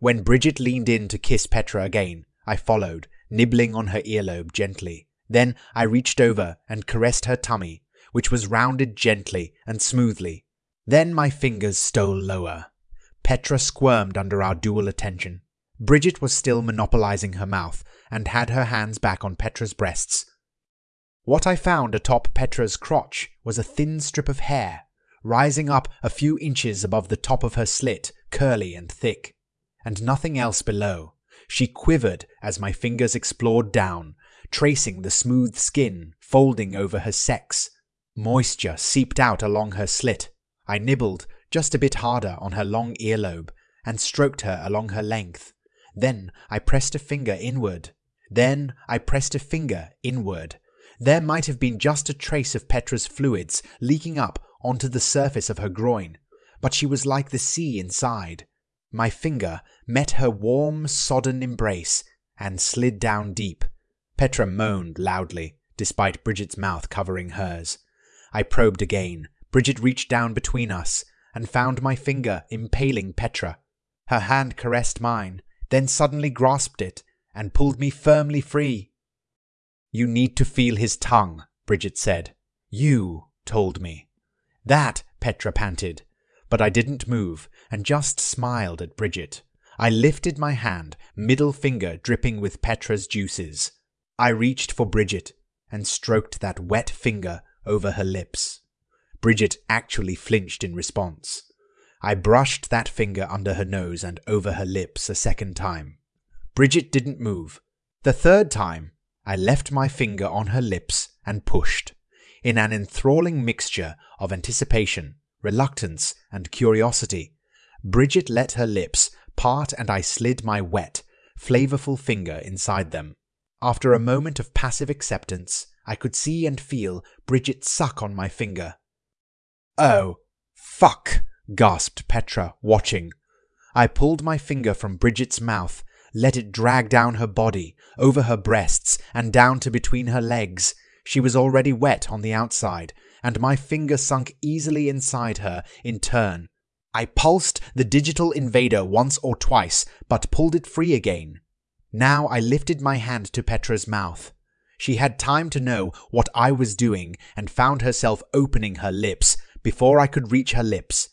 When Bridget leaned in to kiss Petra again, I followed, nibbling on her earlobe gently. Then I reached over and caressed her tummy, which was rounded gently and smoothly. Then my fingers stole lower, Petra squirmed under our dual attention. Bridget was still monopolizing her mouth and had her hands back on Petra's breasts. What I found atop Petra's crotch was a thin strip of hair, rising up a few inches above the top of her slit, curly and thick, and nothing else below. She quivered as my fingers explored down, tracing the smooth skin folding over her sex. Moisture seeped out along her slit. I nibbled just a bit harder on her long earlobe, and stroked her along her length. Then I pressed a finger inward. Then I pressed a finger inward. There might have been just a trace of Petra's fluids leaking up onto the surface of her groin, but she was like the sea inside. My finger met her warm, sodden embrace and slid down deep. Petra moaned loudly, despite Bridget's mouth covering hers. I probed again. Bridget reached down between us, and found my finger impaling Petra. Her hand caressed mine, then suddenly grasped it and pulled me firmly free. You need to feel his tongue, Bridget said. You told me. That, Petra panted. But I didn't move and just smiled at Bridget. I lifted my hand, middle finger dripping with Petra's juices. I reached for Bridget and stroked that wet finger over her lips. Bridget actually flinched in response. I brushed that finger under her nose and over her lips a second time. Bridget didn't move, The third time, I left my finger on her lips and pushed, in an enthralling mixture of anticipation, reluctance, and curiosity. Bridget let her lips part and I slid my wet, flavorful finger inside them. After a moment of passive acceptance, I could see and feel Bridget suck on my finger. Oh, fuck, gasped Petra, watching. I pulled my finger from Bridget's mouth, let it drag down her body, over her breasts, and down to between her legs. She was already wet on the outside, and my finger sunk easily inside her in turn. I pulsed the digital invader once or twice, but pulled it free again. Now I lifted my hand to Petra's mouth. She had time to know what I was doing and found herself opening her lips before I could reach her lips.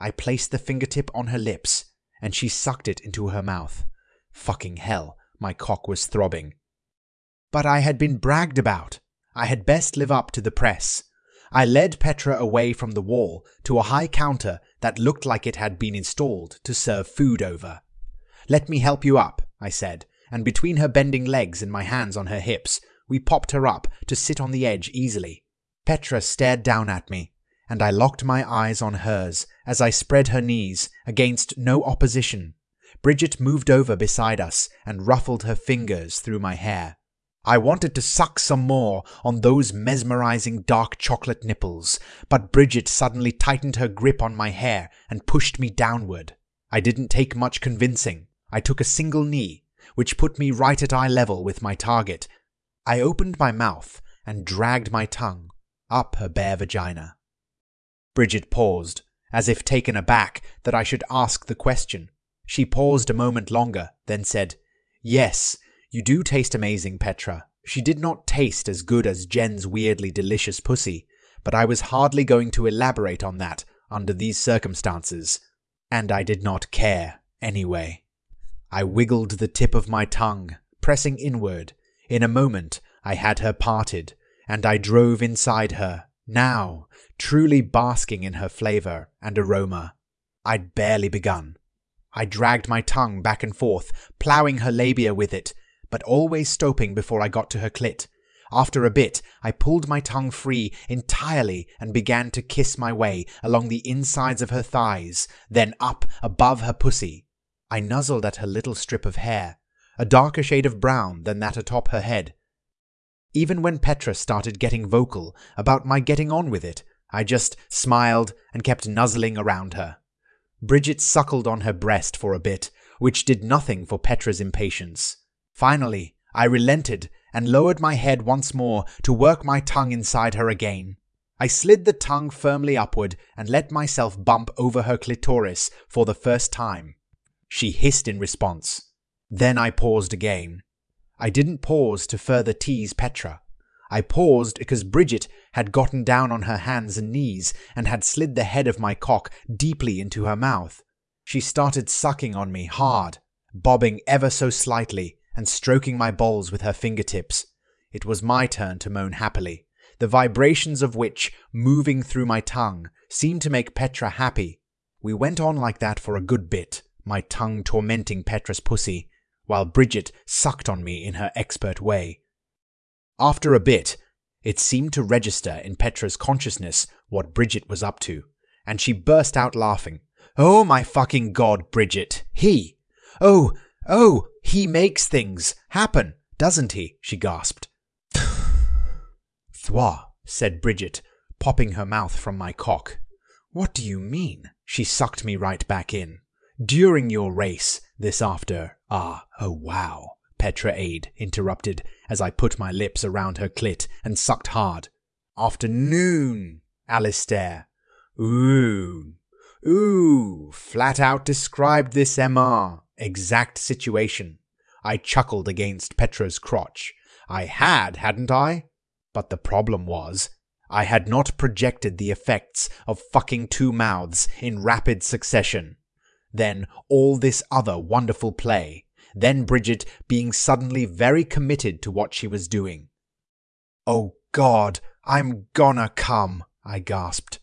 I placed the fingertip on her lips, and she sucked it into her mouth. Fucking hell, my cock was throbbing. But I had been bragged about. I had best live up to the press. I led Petra away from the wall to a high counter that looked like it had been installed to serve food over. Let me help you up, I said, and between her bending legs and my hands on her hips, we popped her up to sit on the edge easily. Petra stared down at me, and I locked my eyes on hers as I spread her knees against no opposition. Bridget moved over beside us and ruffled her fingers through my hair. I wanted to suck some more on those mesmerizing dark chocolate nipples, but Bridget suddenly tightened her grip on my hair and pushed me downward. I didn't take much convincing. I took a single knee, which put me right at eye level with my target. I opened my mouth and dragged my tongue up her bare vagina. Bridget paused, as if taken aback that I should ask the question. She paused a moment longer, then said, Yes, you do taste amazing, Petra. She did not taste as good as Jen's weirdly delicious pussy, but I was hardly going to elaborate on that under these circumstances, and I did not care anyway. I wiggled the tip of my tongue, pressing inward. In a moment, I had her parted, and I drove inside her, now, truly basking in her flavor and aroma. I'd barely begun. I dragged my tongue back and forth, ploughing her labia with it, but always stopping before I got to her clit. After a bit, I pulled my tongue free entirely and began to kiss my way along the insides of her thighs, then up above her pussy. I nuzzled at her little strip of hair, a darker shade of brown than that atop her head. Even when Petra started getting vocal about my getting on with it, I just smiled and kept nuzzling around her. Bridget suckled on her breast for a bit, which did nothing for Petra's impatience. Finally, I relented and lowered my head once more to work my tongue inside her again. I slid the tongue firmly upward and let myself bump over her clitoris for the first time. She hissed in response. Then I paused again. I didn't pause to further tease Petra. I paused because Bridget had gotten down on her hands and knees and had slid the head of my cock deeply into her mouth. She started sucking on me hard, bobbing ever so slightly and stroking my balls with her fingertips. It was my turn to moan happily, the vibrations of which, moving through my tongue, seemed to make Petra happy. We went on like that for a good bit, my tongue tormenting Petra's pussy, while Bridget sucked on me in her expert way. After a bit, it seemed to register in Petra's consciousness what Bridget was up to, and she burst out laughing. Oh my fucking god, Bridget! He! Oh, oh, he makes things happen, doesn't he? she gasped. Thwa, said Bridget, popping her mouth from my cock. What do you mean? She sucked me right back in. During your race, this after. Ah, oh wow. Petra Aid interrupted as I put my lips around her clit and sucked hard. Afternoon, Alistair. Ooh, ooh, flat out described this MR. Exact situation. I chuckled against Petra's crotch. I had, hadn't I? But the problem was, I had not projected the effects of fucking two mouths in rapid succession. Then all this other wonderful play then Bridget being suddenly very committed to what she was doing. Oh God, I'm gonna come, I gasped.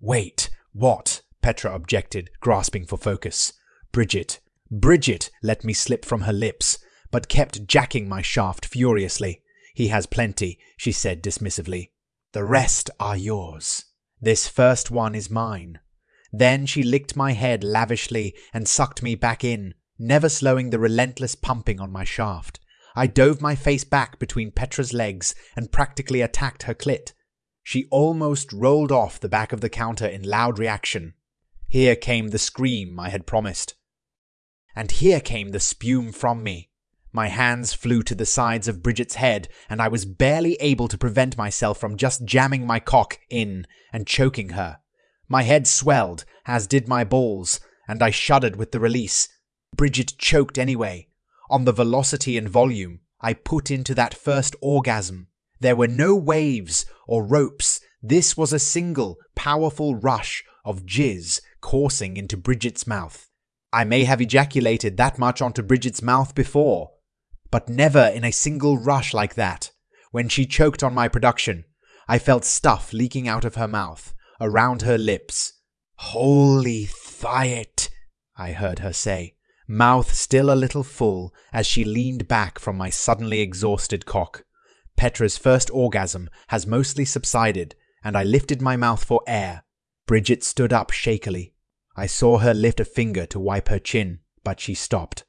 Wait, what? Petra objected, grasping for focus. Bridget, Bridget let me slip from her lips, but kept jacking my shaft furiously. He has plenty, she said dismissively. The rest are yours. This first one is mine. Then she licked my head lavishly and sucked me back in, never slowing the relentless pumping on my shaft. I dove my face back between Petra's legs and practically attacked her clit. She almost rolled off the back of the counter in loud reaction. Here came the scream I had promised. And here came the spume from me. My hands flew to the sides of Bridget's head, and I was barely able to prevent myself from just jamming my cock in and choking her. My head swelled, as did my balls, and I shuddered with the release. Bridget choked anyway. On the velocity and volume I put into that first orgasm, there were no waves or ropes. This was a single, powerful rush of jizz coursing into Bridget's mouth. I may have ejaculated that much onto Bridget's mouth before, but never in a single rush like that. When she choked on my production, I felt stuff leaking out of her mouth, around her lips. Holy thiet, I heard her say, mouth still a little full as she leaned back from my suddenly exhausted cock. Petra's first orgasm has mostly subsided, and I lifted my mouth for air. Bridget stood up shakily. I saw her lift a finger to wipe her chin, but she stopped.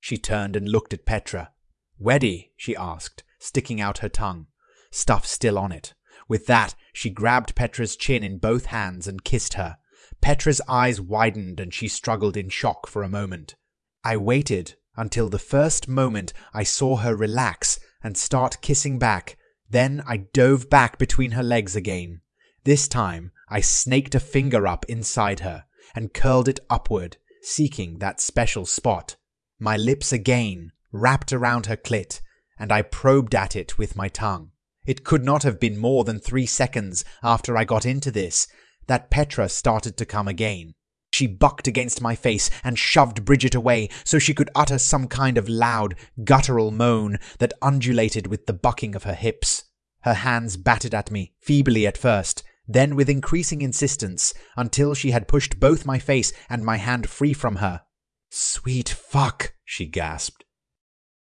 She turned and looked at Petra. Weddy? she asked, sticking out her tongue, stuff still on it. With that, she grabbed Petra's chin in both hands and kissed her. Petra's eyes widened and she struggled in shock for a moment. I waited until the first moment I saw her relax and start kissing back. Then I dove back between her legs again. This time, I snaked a finger up inside her and curled it upward, seeking that special spot. My lips again wrapped around her clit, and I probed at it with my tongue. It could not have been more than three seconds after I got into this that Petra started to come again. She bucked against my face and shoved Bridget away so she could utter some kind of loud, guttural moan that undulated with the bucking of her hips. Her hands batted at me, feebly at first, then with increasing insistence, until she had pushed both my face and my hand free from her. Sweet fuck, she gasped.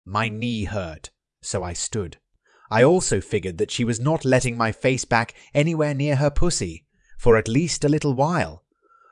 My knee hurt, so I stood. I also figured that she was not letting my face back anywhere near her pussy, for at least a little while.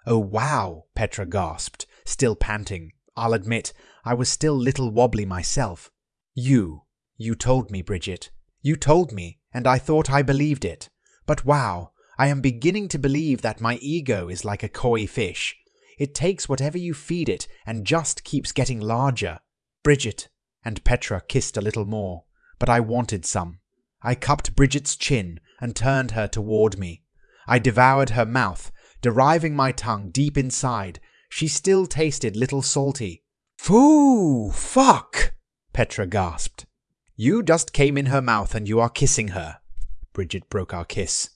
Oh wow, Petra gasped, still panting. I'll admit, I was still little wobbly myself. You, you told me, Bridget. You told me, and I thought I believed it. But wow, I am beginning to believe that my ego is like a koi fish. It takes whatever you feed it and just keeps getting larger. Bridget and Petra kissed a little more, but I wanted some. I cupped Bridget's chin and turned her toward me. I devoured her mouth, deriving my tongue deep inside. She still tasted little salty. Foo! Fuck! Petra gasped. You just came in her mouth and you are kissing her. Bridget broke our kiss.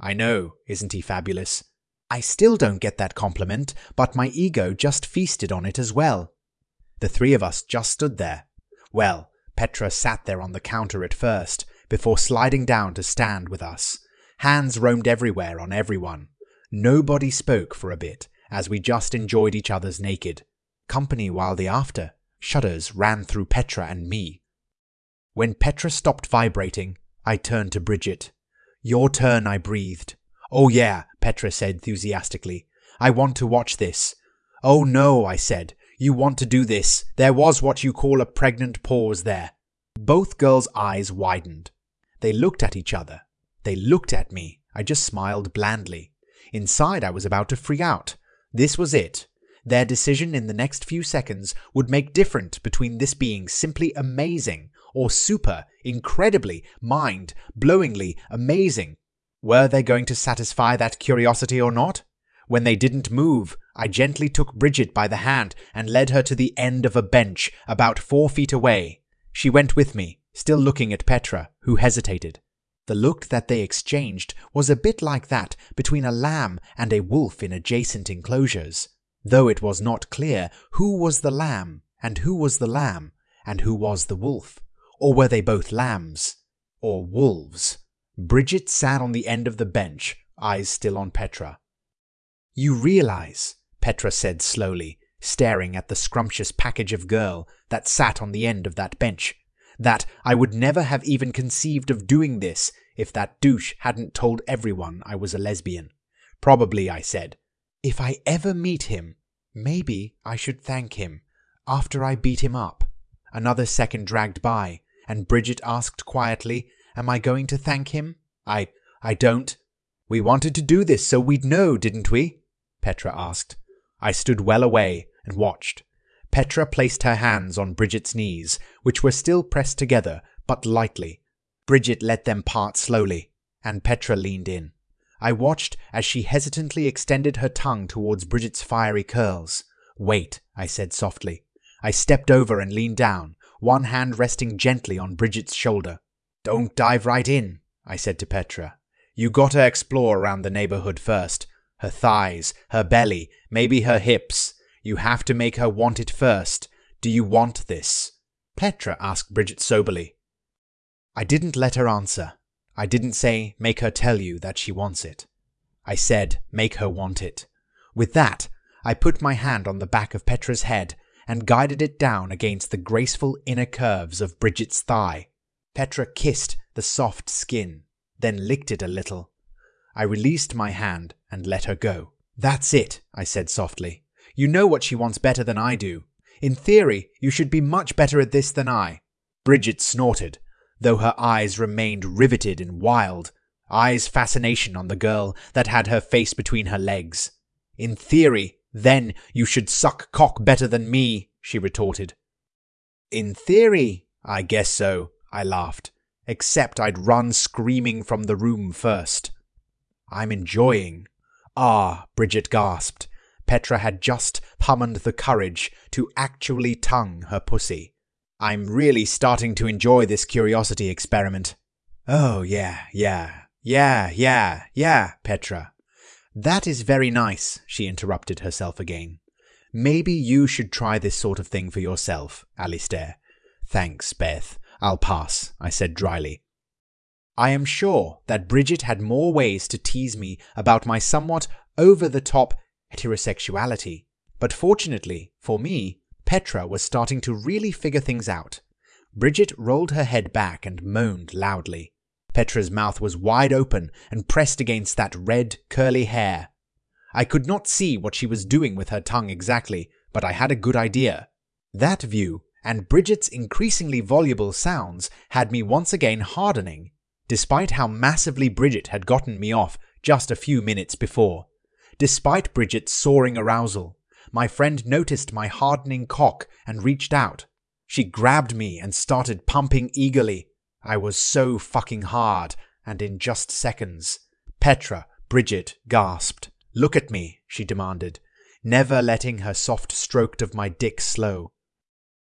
I know, isn't he fabulous? I still don't get that compliment, but my ego just feasted on it as well. The three of us just stood there. Well, Petra sat there on the counter at first, before sliding down to stand with us. Hands roamed everywhere on everyone. Nobody spoke for a bit, as we just enjoyed each other's naked. Company while the after. Shudders ran through Petra and me. When Petra stopped vibrating, I turned to Bridget. Your turn, I breathed. Oh yeah, Petra said enthusiastically. I want to watch this. Oh no, I said. You want to do this. There was what you call a pregnant pause there. Both girls' eyes widened. They looked at each other. They looked at me. I just smiled blandly. Inside, I was about to freak out. This was it. Their decision in the next few seconds would make different between this being simply amazing or super, incredibly, mind blowingly amazing were they going to satisfy that curiosity or not? When they didn't move, I gently took Bridget by the hand and led her to the end of a bench about four feet away. She went with me, still looking at Petra, who hesitated. The look that they exchanged was a bit like that between a lamb and a wolf in adjacent enclosures, though it was not clear who was the lamb and who was the lamb and who was the wolf, or were they both lambs or wolves? Bridget sat on the end of the bench, eyes still on Petra. You realize, Petra said slowly, staring at the scrumptious package of girl that sat on the end of that bench. That I would never have even conceived of doing this if that douche hadn't told everyone I was a lesbian. Probably, I said. If I ever meet him, maybe I should thank him after I beat him up. Another second dragged by, and Bridget asked quietly, Am I going to thank him? I. I don't. We wanted to do this so we'd know, didn't we? Petra asked. I stood well away and watched. Petra placed her hands on Bridget's knees, which were still pressed together, but lightly. Bridget let them part slowly, and Petra leaned in. I watched as she hesitantly extended her tongue towards Bridget's fiery curls. Wait, I said softly. I stepped over and leaned down, one hand resting gently on Bridget's shoulder. Don't dive right in, I said to Petra. You gotta explore around the neighborhood first. Her thighs, her belly, maybe her hips. You have to make her want it first. Do you want this? Petra asked Bridget soberly. I didn't let her answer. I didn't say, make her tell you that she wants it. I said, make her want it. With that, I put my hand on the back of Petra's head and guided it down against the graceful inner curves of Bridget's thigh. Petra kissed the soft skin, then licked it a little. I released my hand and let her go. That's it, I said softly. You know what she wants better than I do. In theory, you should be much better at this than I. Bridget snorted, though her eyes remained riveted and wild, eyes fascination on the girl that had her face between her legs. In theory, then you should suck cock better than me, she retorted. In theory, I guess so, I laughed, except I'd run screaming from the room first. I'm enjoying. Ah, Bridget gasped, Petra had just summoned the courage to actually tongue her pussy. I'm really starting to enjoy this curiosity experiment. Oh, yeah, yeah, yeah, yeah, yeah, Petra. That is very nice, she interrupted herself again. Maybe you should try this sort of thing for yourself, Alistair. Thanks, Beth. I'll pass, I said dryly. I am sure that Bridget had more ways to tease me about my somewhat over the top heterosexuality. But fortunately, for me, Petra was starting to really figure things out. Bridget rolled her head back and moaned loudly. Petra's mouth was wide open and pressed against that red, curly hair. I could not see what she was doing with her tongue exactly, but I had a good idea. That view, and Bridget's increasingly voluble sounds, had me once again hardening, despite how massively Bridget had gotten me off just a few minutes before. Despite Bridget's soaring arousal, my friend noticed my hardening cock and reached out. She grabbed me and started pumping eagerly. I was so fucking hard, and in just seconds. Petra, Bridget, gasped. Look at me, she demanded, never letting her soft stroke of my dick slow.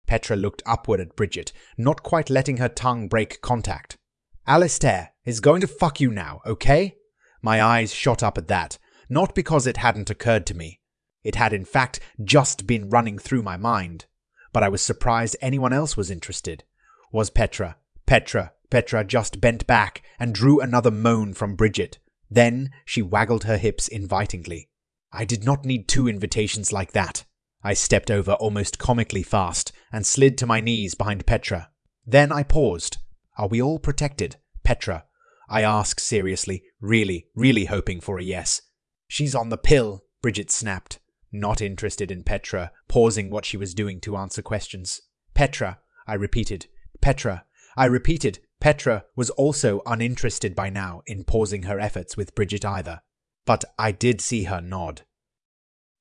Petra looked upward at Bridget, not quite letting her tongue break contact. Alistair is going to fuck you now, okay? My eyes shot up at that, not because it hadn't occurred to me. It had in fact just been running through my mind. But I was surprised anyone else was interested. Was Petra. Petra. Petra just bent back and drew another moan from Bridget. Then she waggled her hips invitingly. I did not need two invitations like that. I stepped over almost comically fast and slid to my knees behind Petra. Then I paused. Are we all protected? Petra. I asked seriously, really, really hoping for a yes. She's on the pill, Bridget snapped, not interested in Petra, pausing what she was doing to answer questions. Petra, I repeated. Petra. I repeated. Petra was also uninterested by now in pausing her efforts with Bridget either. But I did see her nod.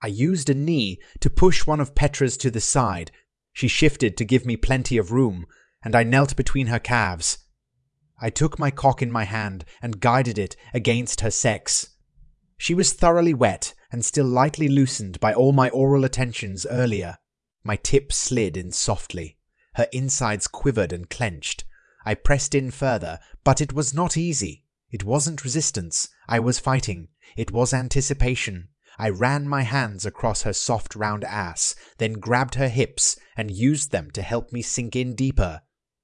I used a knee to push one of Petra's to the side. She shifted to give me plenty of room, and I knelt between her calves. I took my cock in my hand and guided it against her sex. She was thoroughly wet and still lightly loosened by all my oral attentions earlier. My tip slid in softly. Her insides quivered and clenched. I pressed in further, but it was not easy. It wasn't resistance. I was fighting. It was anticipation. I ran my hands across her soft round ass, then grabbed her hips and used them to help me sink in deeper.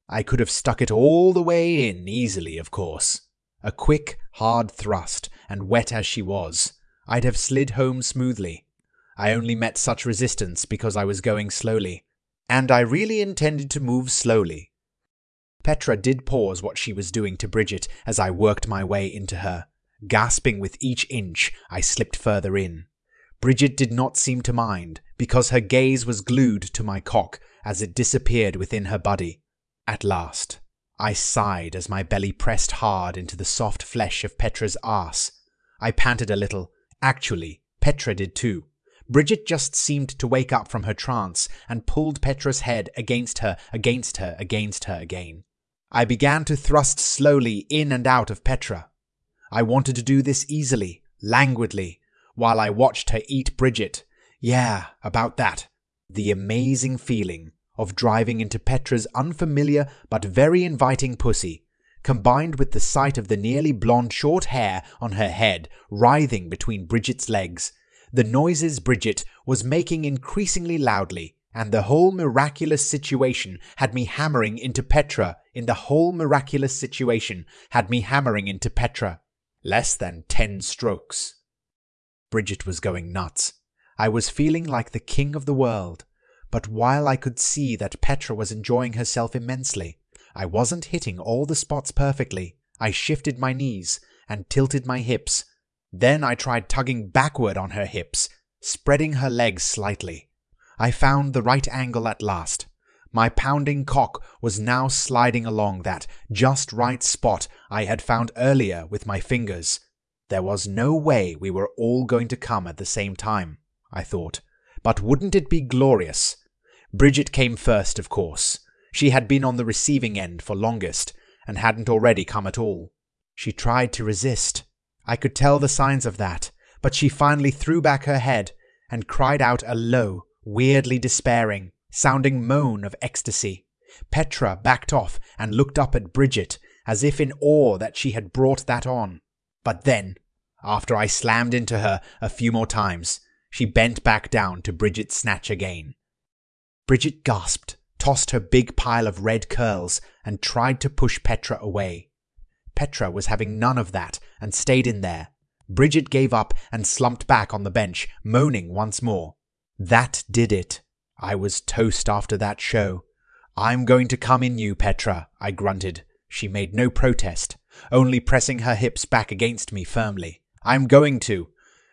I could have stuck it all the way in easily, of course. A quick, hard thrust, and wet as she was, I'd have slid home smoothly. I only met such resistance because I was going slowly, and I really intended to move slowly. Petra did pause what she was doing to Bridget as I worked my way into her. Gasping with each inch, I slipped further in. Bridget did not seem to mind, because her gaze was glued to my cock as it disappeared within her body. At last, I sighed as my belly pressed hard into the soft flesh of Petra's arse. I panted a little. Actually, Petra did too. Bridget just seemed to wake up from her trance and pulled Petra's head against her, against her, against her again. I began to thrust slowly in and out of Petra. I wanted to do this easily, languidly, while I watched her eat Bridget. Yeah, about that. The amazing feeling of driving into Petra's unfamiliar but very inviting pussy, combined with the sight of the nearly blonde short hair on her head writhing between Bridget's legs, the noises Bridget was making increasingly loudly, and the whole miraculous situation had me hammering into Petra. In the whole miraculous situation had me hammering into Petra. Less than ten strokes. Bridget was going nuts. I was feeling like the king of the world. But while I could see that Petra was enjoying herself immensely, I wasn't hitting all the spots perfectly. I shifted my knees and tilted my hips. Then I tried tugging backward on her hips, spreading her legs slightly. I found the right angle at last. My pounding cock was now sliding along that just right spot I had found earlier with my fingers. There was no way we were all going to come at the same time, I thought. But wouldn't it be glorious? Bridget came first, of course. She had been on the receiving end for longest, and hadn't already come at all. She tried to resist. I could tell the signs of that, but she finally threw back her head and cried out a low, weirdly despairing, sounding moan of ecstasy. Petra backed off and looked up at Bridget as if in awe that she had brought that on. But then, after I slammed into her a few more times, she bent back down to Bridget's snatch again. Bridget gasped, tossed her big pile of red curls, and tried to push Petra away. Petra was having none of that and stayed in there. Bridget gave up and slumped back on the bench, moaning once more. That did it. I was toast after that show. I'm going to come in you, Petra, I grunted. She made no protest, only pressing her hips back against me firmly. I'm going to.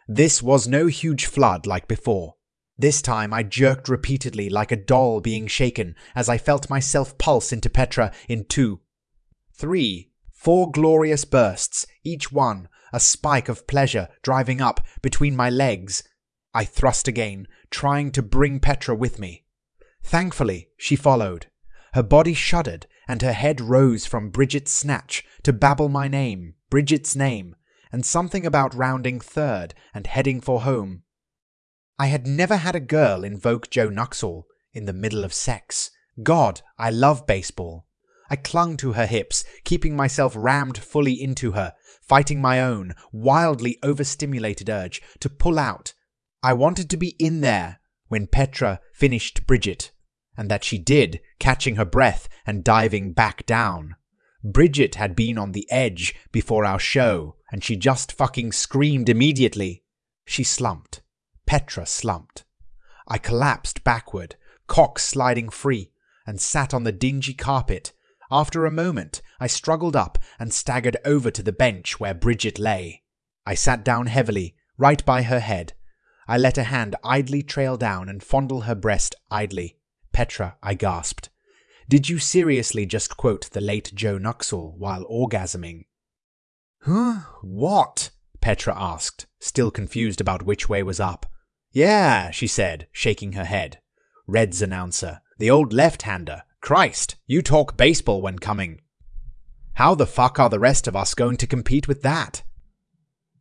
This was no huge flood like before. This time I jerked repeatedly like a doll being shaken as I felt myself pulse into Petra in two, three, four glorious bursts, each one a spike of pleasure driving up between my legs. I thrust again, trying to bring Petra with me. Thankfully, she followed. Her body shuddered and her head rose from Bridget's snatch to babble my name, Bridget's name, and something about rounding third and heading for home. I had never had a girl invoke Joe Nuxhall in the middle of sex. God, I love baseball. I clung to her hips, keeping myself rammed fully into her, fighting my own, wildly overstimulated urge to pull out. I wanted to be in there when Petra finished Bridget, and that she did, catching her breath and diving back down. Bridget had been on the edge before our show, and she just fucking screamed immediately. She slumped. Petra slumped. I collapsed backward, cock sliding free, and sat on the dingy carpet. After a moment, I struggled up and staggered over to the bench where Bridget lay. I sat down heavily, right by her head. I let a hand idly trail down and fondle her breast idly. Petra, I gasped. Did you seriously just quote the late Joe Nuxhall while orgasming? Huh? What? Petra asked, still confused about which way was up. Yeah, she said, shaking her head. Red's announcer, the old left-hander. Christ, you talk baseball when coming. How the fuck are the rest of us going to compete with that?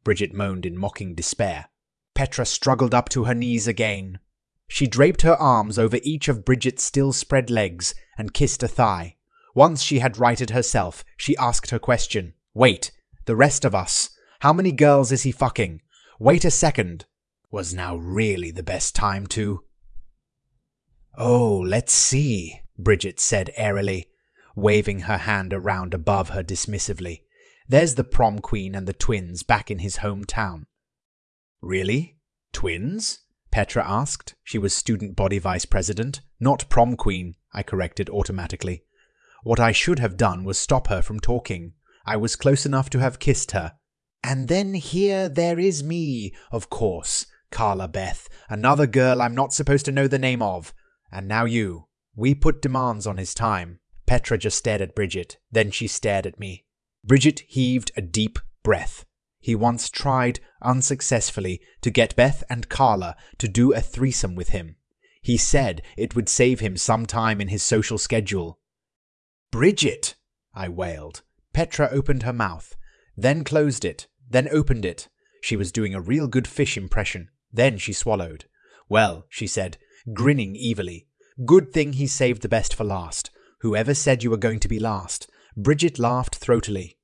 Bridget moaned in mocking despair. Petra struggled up to her knees again. She draped her arms over each of Bridget's still spread legs and kissed a thigh. Once she had righted herself, she asked her question. Wait, the rest of us. How many girls is he fucking? Wait a second. Was now really the best time to. Oh, let's see, Bridget said airily, waving her hand around above her dismissively. There's the prom queen and the twins back in his hometown. Really? Twins? Petra asked. She was student body vice president, not prom queen, I corrected automatically. What I should have done was stop her from talking. I was close enough to have kissed her. And then here there is me, of course, Carla Beth, another girl I'm not supposed to know the name of. And now you. We put demands on his time. Petra just stared at Bridget, then she stared at me. Bridget heaved a deep breath. He once tried, unsuccessfully, to get Beth and Carla to do a threesome with him. He said it would save him some time in his social schedule. Bridget! I wailed. Petra opened her mouth, then closed it, then opened it. She was doing a real good fish impression. Then she swallowed. Well, she said, grinning evilly, good thing he saved the best for last. Whoever said you were going to be last? Bridget laughed throatily.